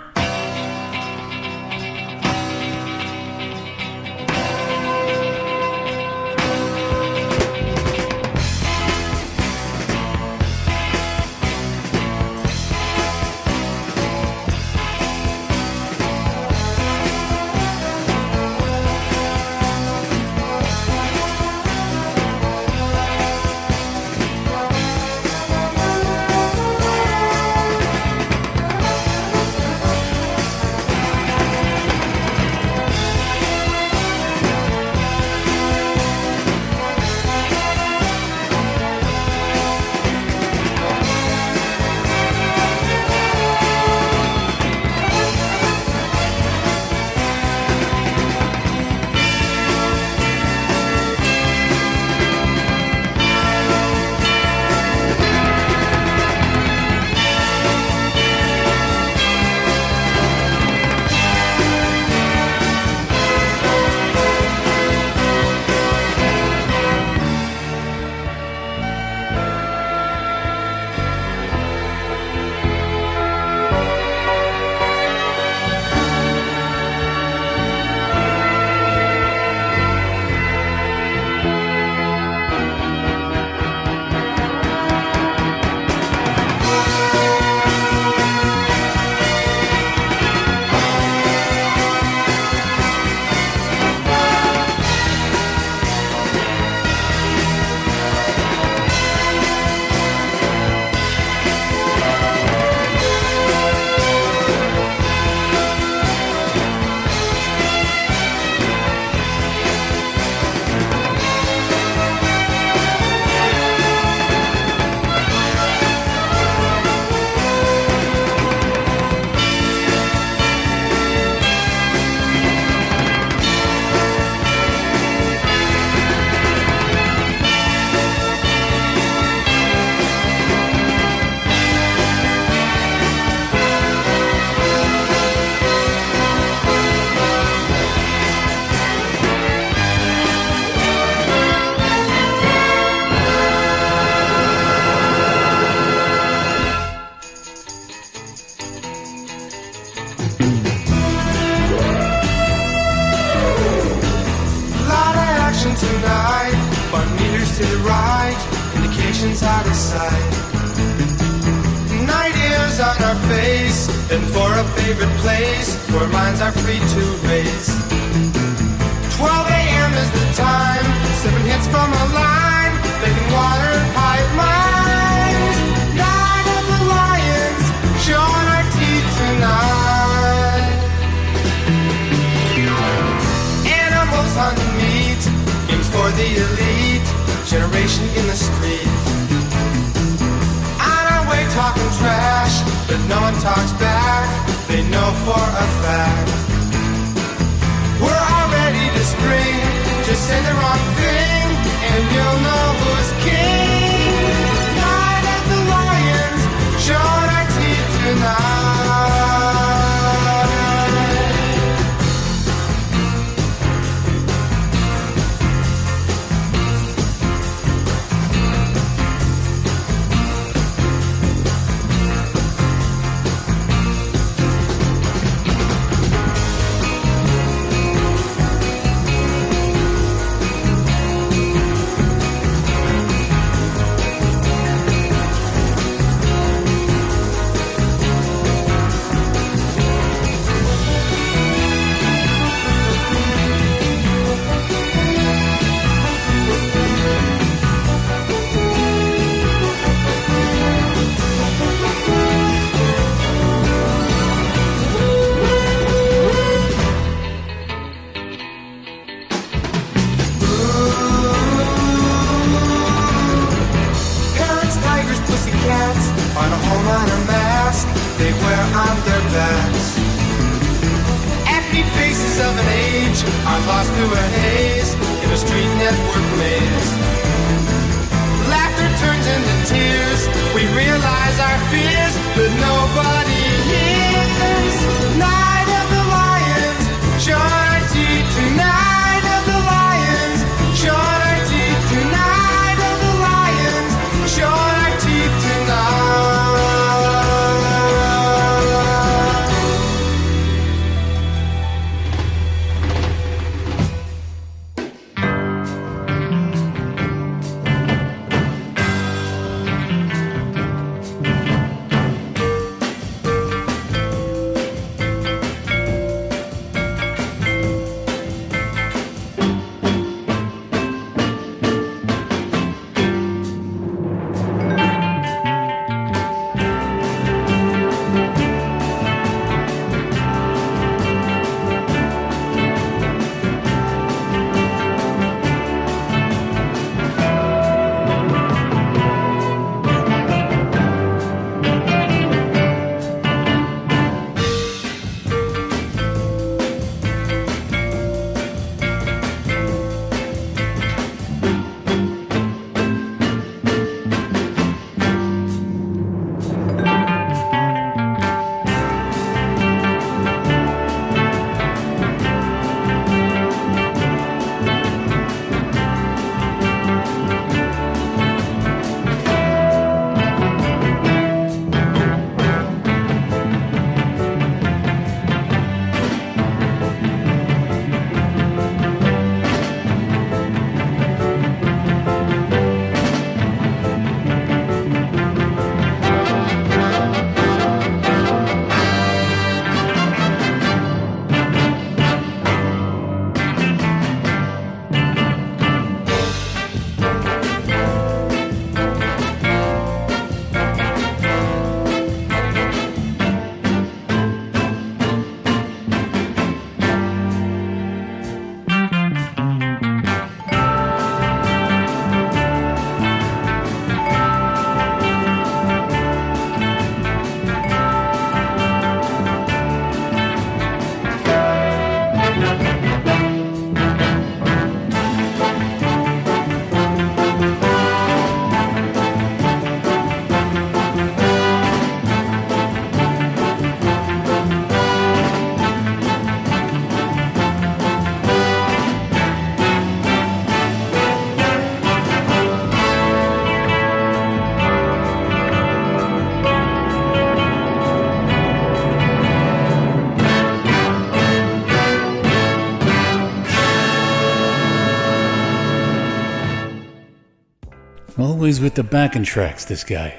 Always with the backing tracks, this guy.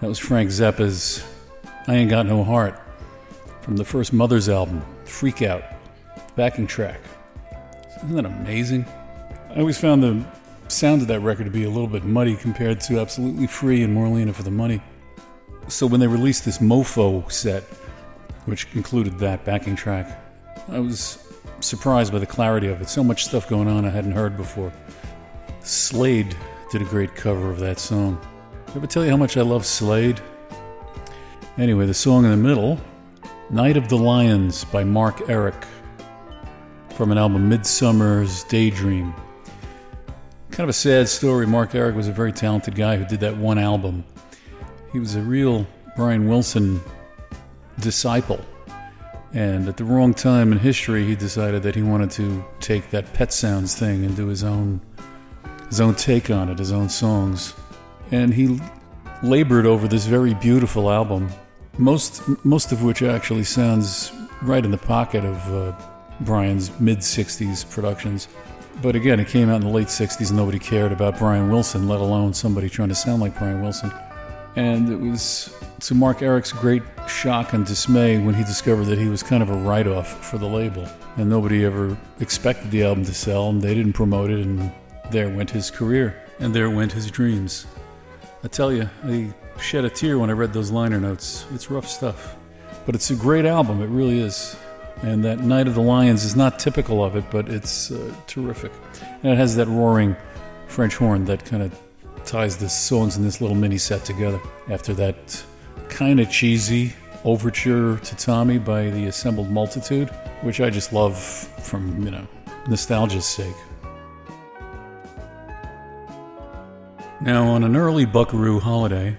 That was Frank Zappa's I Ain't Got No Heart from the first Mother's album, Freak Out, backing track. Isn't that amazing? I always found the sound of that record to be a little bit muddy compared to Absolutely Free and We're Only in It for the Money. So when they released this Mofo set, which included that backing track, I was surprised by the clarity of it. So much stuff going on I hadn't heard before. Slade did a great cover of that song. Ever tell you how much I love Slade? Anyway, the song in the middle, Night of the Lions by Mark Eric from an album Midsummer's Daydream. Kind of a sad story. Mark Eric was a very talented guy who did that one album. He was a real Brian Wilson disciple. And at the wrong time in history, he decided that he wanted to take that Pet Sounds thing and do his own his own take on it, his own songs. And he labored over this very beautiful album, most most of which actually sounds right in the pocket of uh, Brian's mid 60s productions. But again, it came out in the late 60s and nobody cared about Brian Wilson, let alone somebody trying to sound like Brian Wilson. And it was to Mark Eric's great shock and dismay when he discovered that he was kind of a write off for the label. And nobody ever expected the album to sell, and they didn't promote it, and there went his career, and there went his dreams. I tell you, I shed a tear when I read those liner notes. It's rough stuff. But it's a great album, it really is. And that Night of the Lions is not typical of it, but it's uh, terrific. And it has that roaring French horn that kind of ties the songs in this little mini set together. After that kind of cheesy overture to Tommy by the Assembled Multitude, which I just love from, you know, nostalgia's sake. Now, on an early Buckaroo holiday,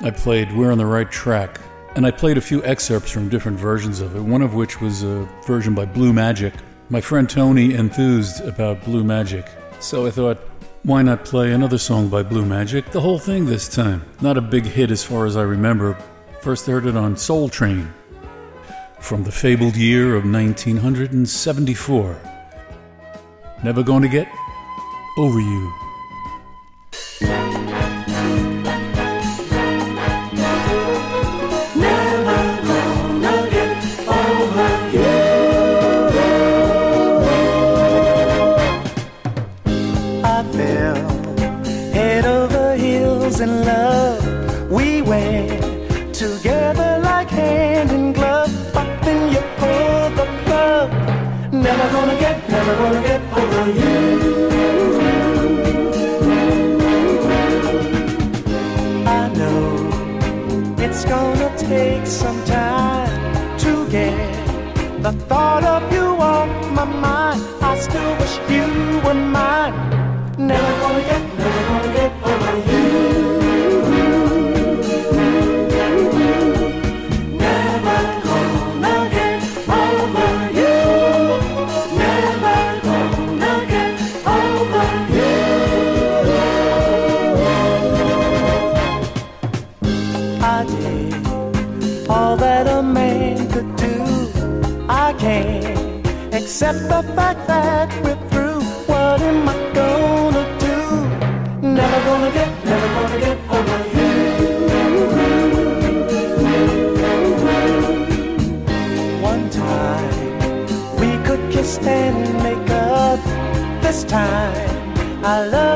I played We're on the Right Track, and I played a few excerpts from different versions of it, one of which was a version by Blue Magic. My friend Tony enthused about Blue Magic, so I thought, why not play another song by Blue Magic, the whole thing this time? Not a big hit as far as I remember. First heard it on Soul Train from the fabled year of 1974. Never gonna get over you. Accept the fact that we're through. What am I gonna do? Never gonna get, never gonna get over you. One time we could kiss and make up. This time I love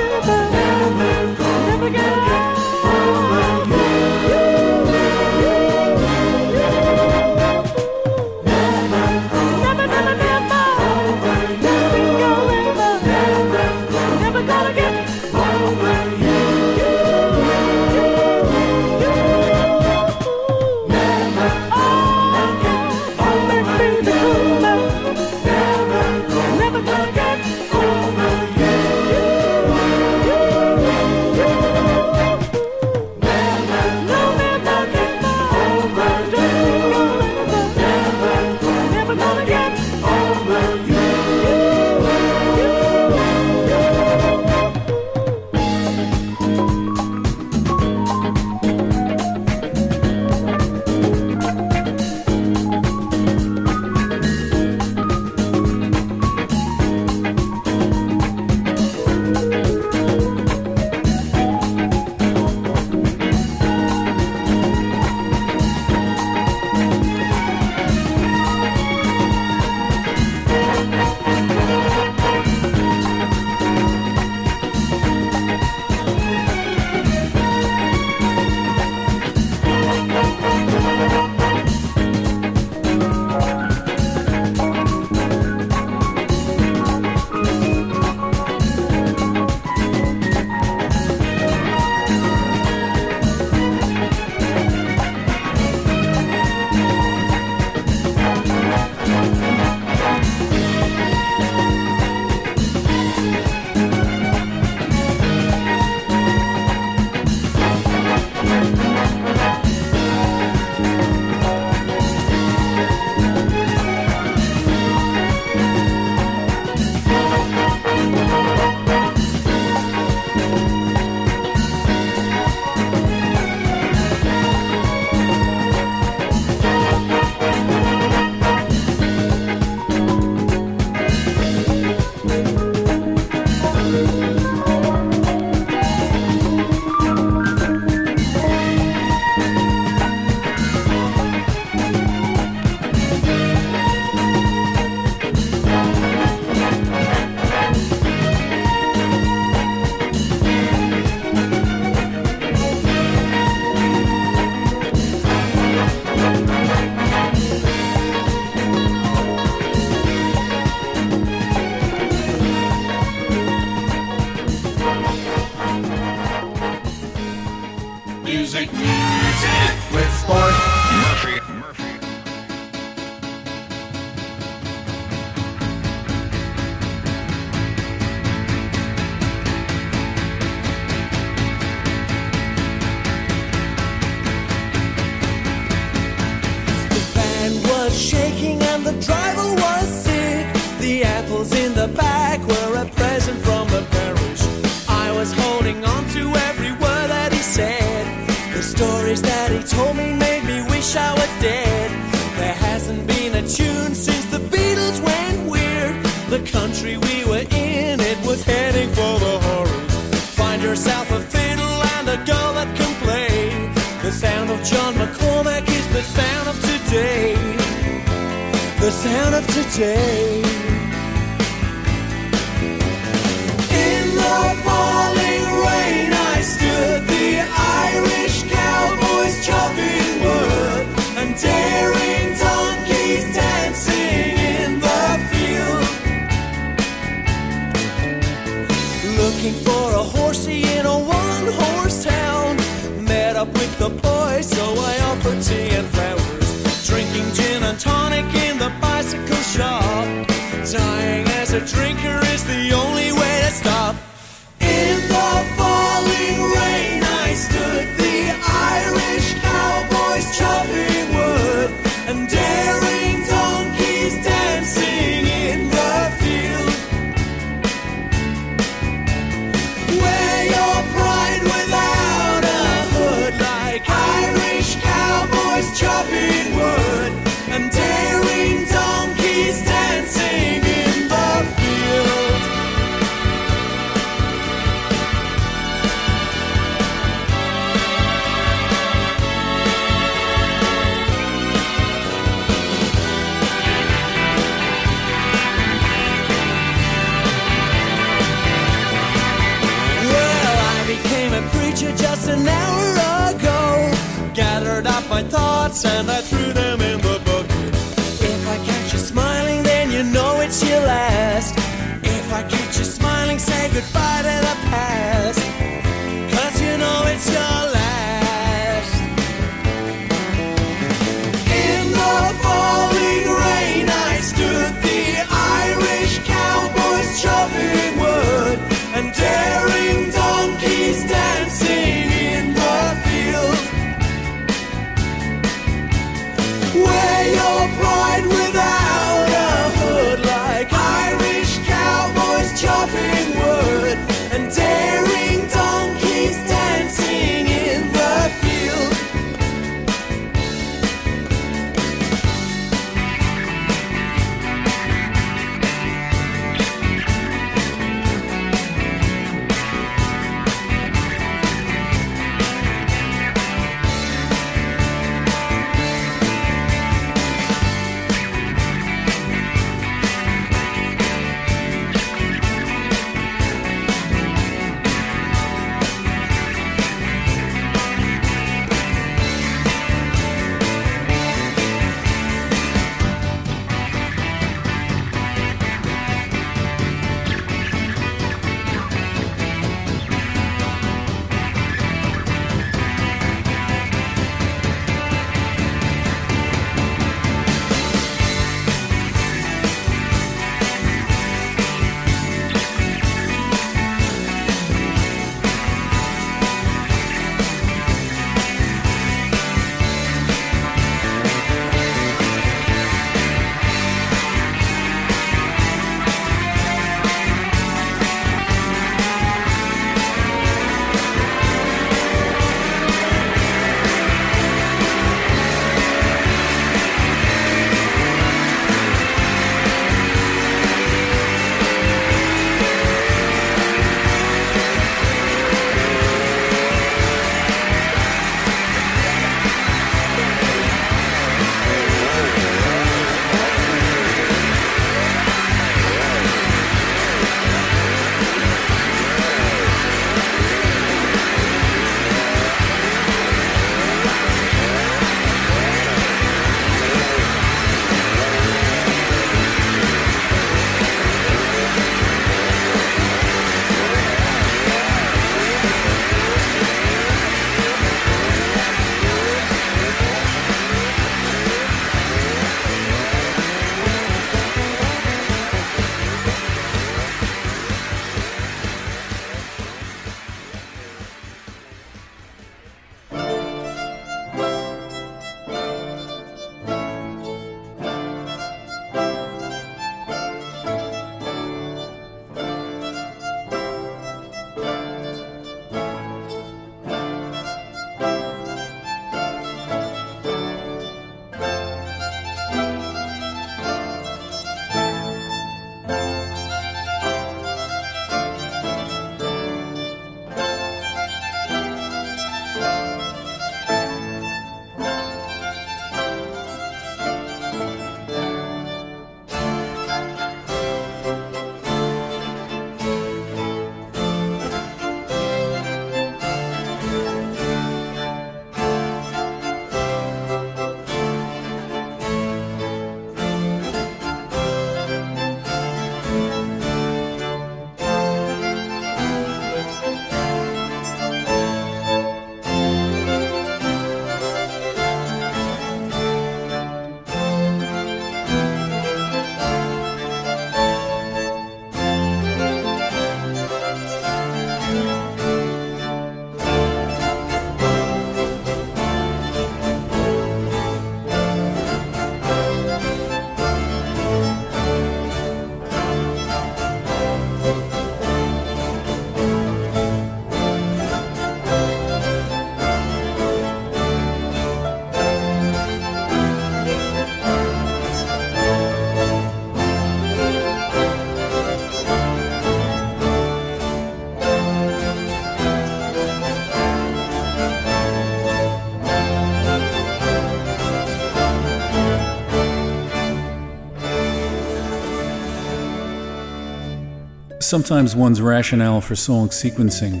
sometimes one's rationale for song sequencing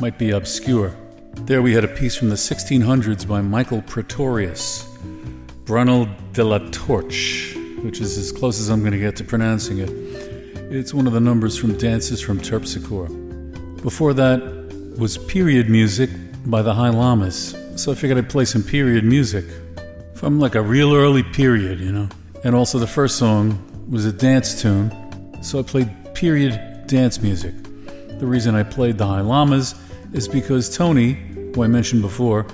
might be obscure. There we had a piece from the 1600s by Michael Praetorius, Branle de la Torche, which is as close as I'm going to get to pronouncing it. It's one of the numbers from Dances from Terpsichore. Before that was period music by the High Llamas, so I figured I'd play some period music from like a real early period, you know. And also the first song was a dance tune, so I played period dance music. The reason I played the High Llamas is because Tony, who I mentioned before,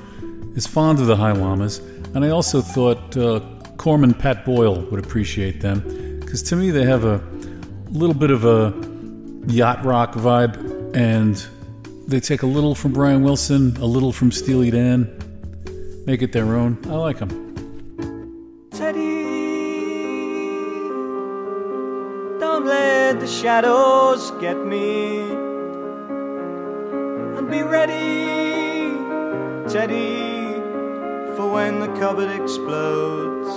is fond of the High Llamas, and I also thought uh, Corman Pat Boyle would appreciate them, because to me they have a little bit of a yacht rock vibe, and they take a little from Brian Wilson, a little from Steely Dan, make it their own. I like them. Shadows get me. And be ready, Teddy, for when the cupboard explodes.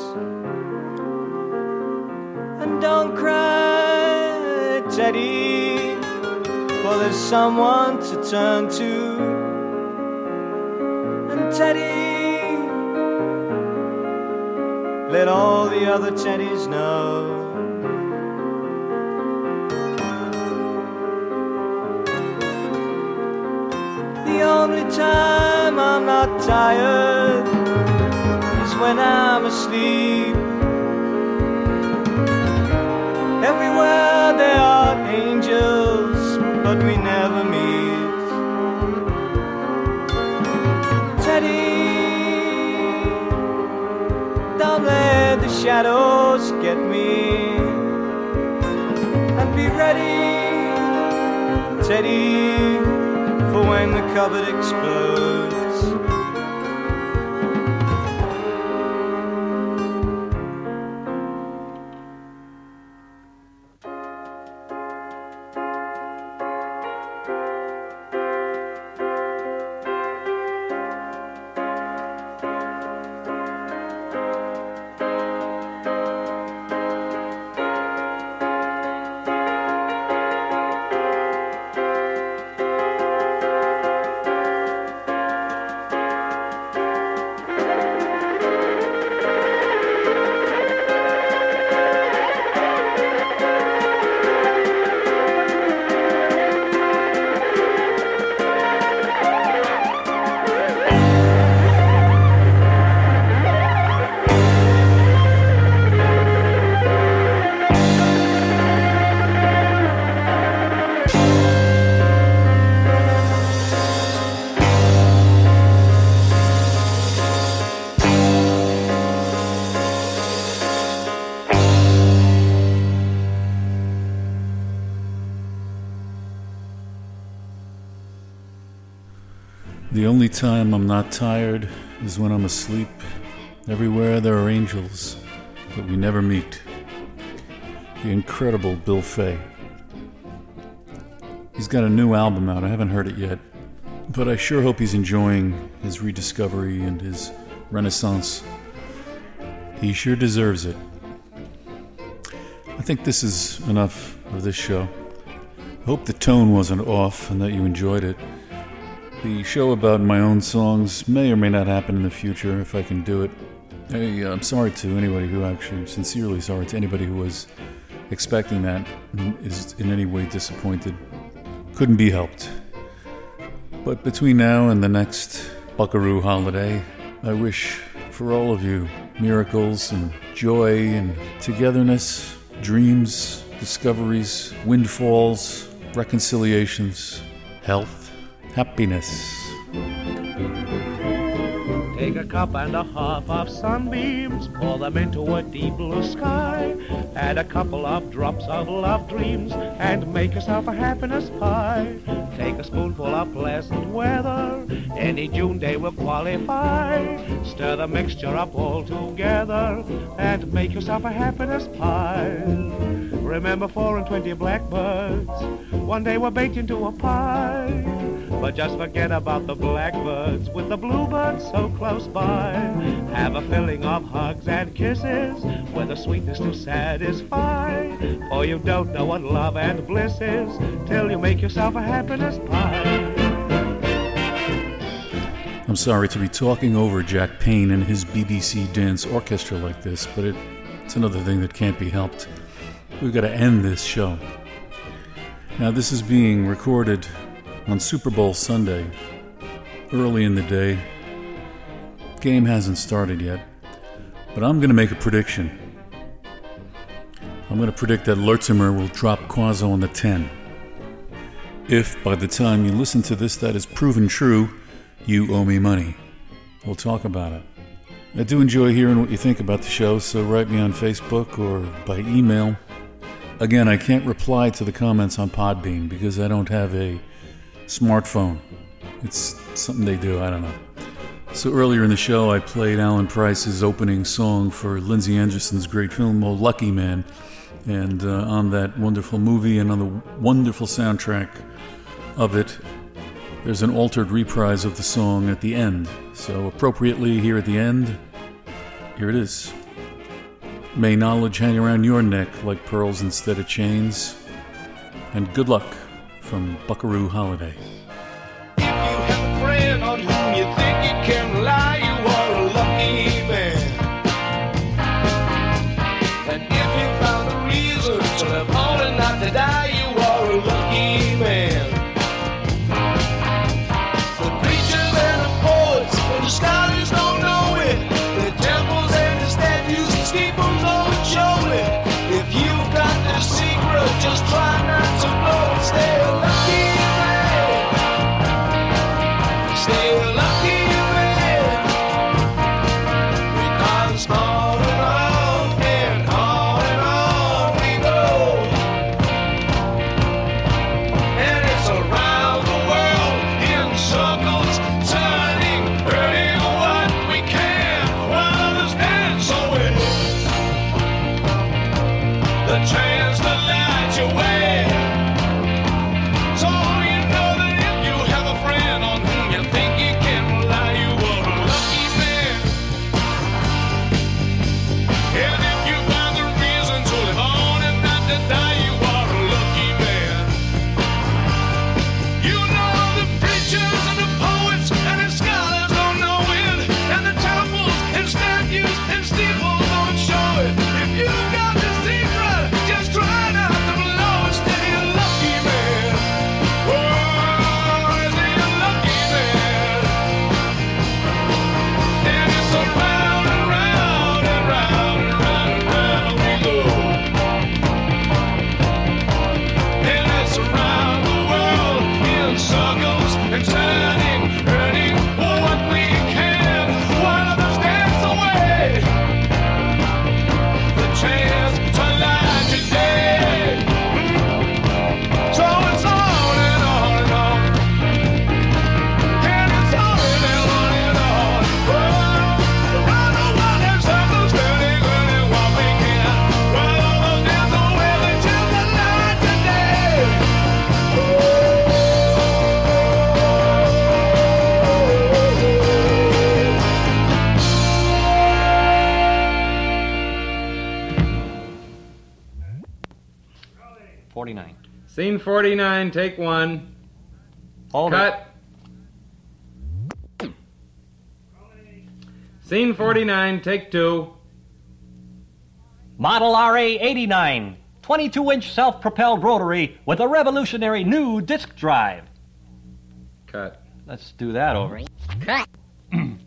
And don't cry, Teddy, for there's someone to turn to. And Teddy, let all the other teddies know. The only time I'm not tired is when I'm asleep. Everywhere there are angels, but we never meet. Teddy, don't let the shadows get me. And be ready, Teddy, for when the cupboard explodes. Only time I'm not tired is when I'm asleep. Everywhere there are angels, but we never meet. The incredible Bill Fay. He's got a new album out. I haven't heard it yet, but I sure hope he's enjoying his rediscovery and his renaissance. He sure deserves it. I think this is enough of this show. I hope the tone wasn't off and that you enjoyed it. The show about my own songs may or may not happen in the future if I can do it. I, I'm sorry to anybody who actually, sincerely sorry to anybody who was expecting that and is in any way disappointed. Couldn't be helped. But between now and the next Buckaroo holiday, I wish for all of you miracles and joy and togetherness, dreams, discoveries, windfalls, reconciliations, health, happiness. Take a cup and a half of sunbeams, pour them into a deep blue sky. Add a couple of drops of love dreams and make yourself a happiness pie. Take a spoonful of pleasant weather, any June day will qualify. Stir the mixture up all together and make yourself a happiness pie. Remember four and twenty blackbirds, one day were baked into a pie. But just forget about the blackbirds with the bluebirds so close by. Have a filling of hugs and kisses where the sweetness to satisfy. For you don't know what love and bliss is till you make yourself a happiness pie. I'm sorry to be talking over Jack Payne and his BBC dance orchestra like this, but it, it's another thing that can't be helped. We've got to end this show. Now, this is being recorded on Super Bowl Sunday, early in the day. Game hasn't started yet, but I'm going to make a prediction. I'm going to predict that Lurtzimer will drop Quazo on the 10. If by the time you listen to this that is proven true, you owe me money. We'll talk about it. I do enjoy hearing what you think about the show, so write me on Facebook or by email. Again, I can't reply to the comments on Podbean because I don't have a smartphone. It's something they do, I don't know. So earlier in the show, I played Alan Price's opening song for Lindsay Anderson's great film, Oh Lucky Man. And uh, on that wonderful movie and on the wonderful soundtrack of it, there's an altered reprise of the song at the end. So, appropriately, here at the end, here it is. May knowledge hang around your neck like pearls instead of chains. And good luck from Buckaroo Holiday. Scene 49, take one. Hold Cut. Scene 49, take two. Model RA 89, 22 inch self propelled rotary with a revolutionary new disk drive. Cut. Let's do that over.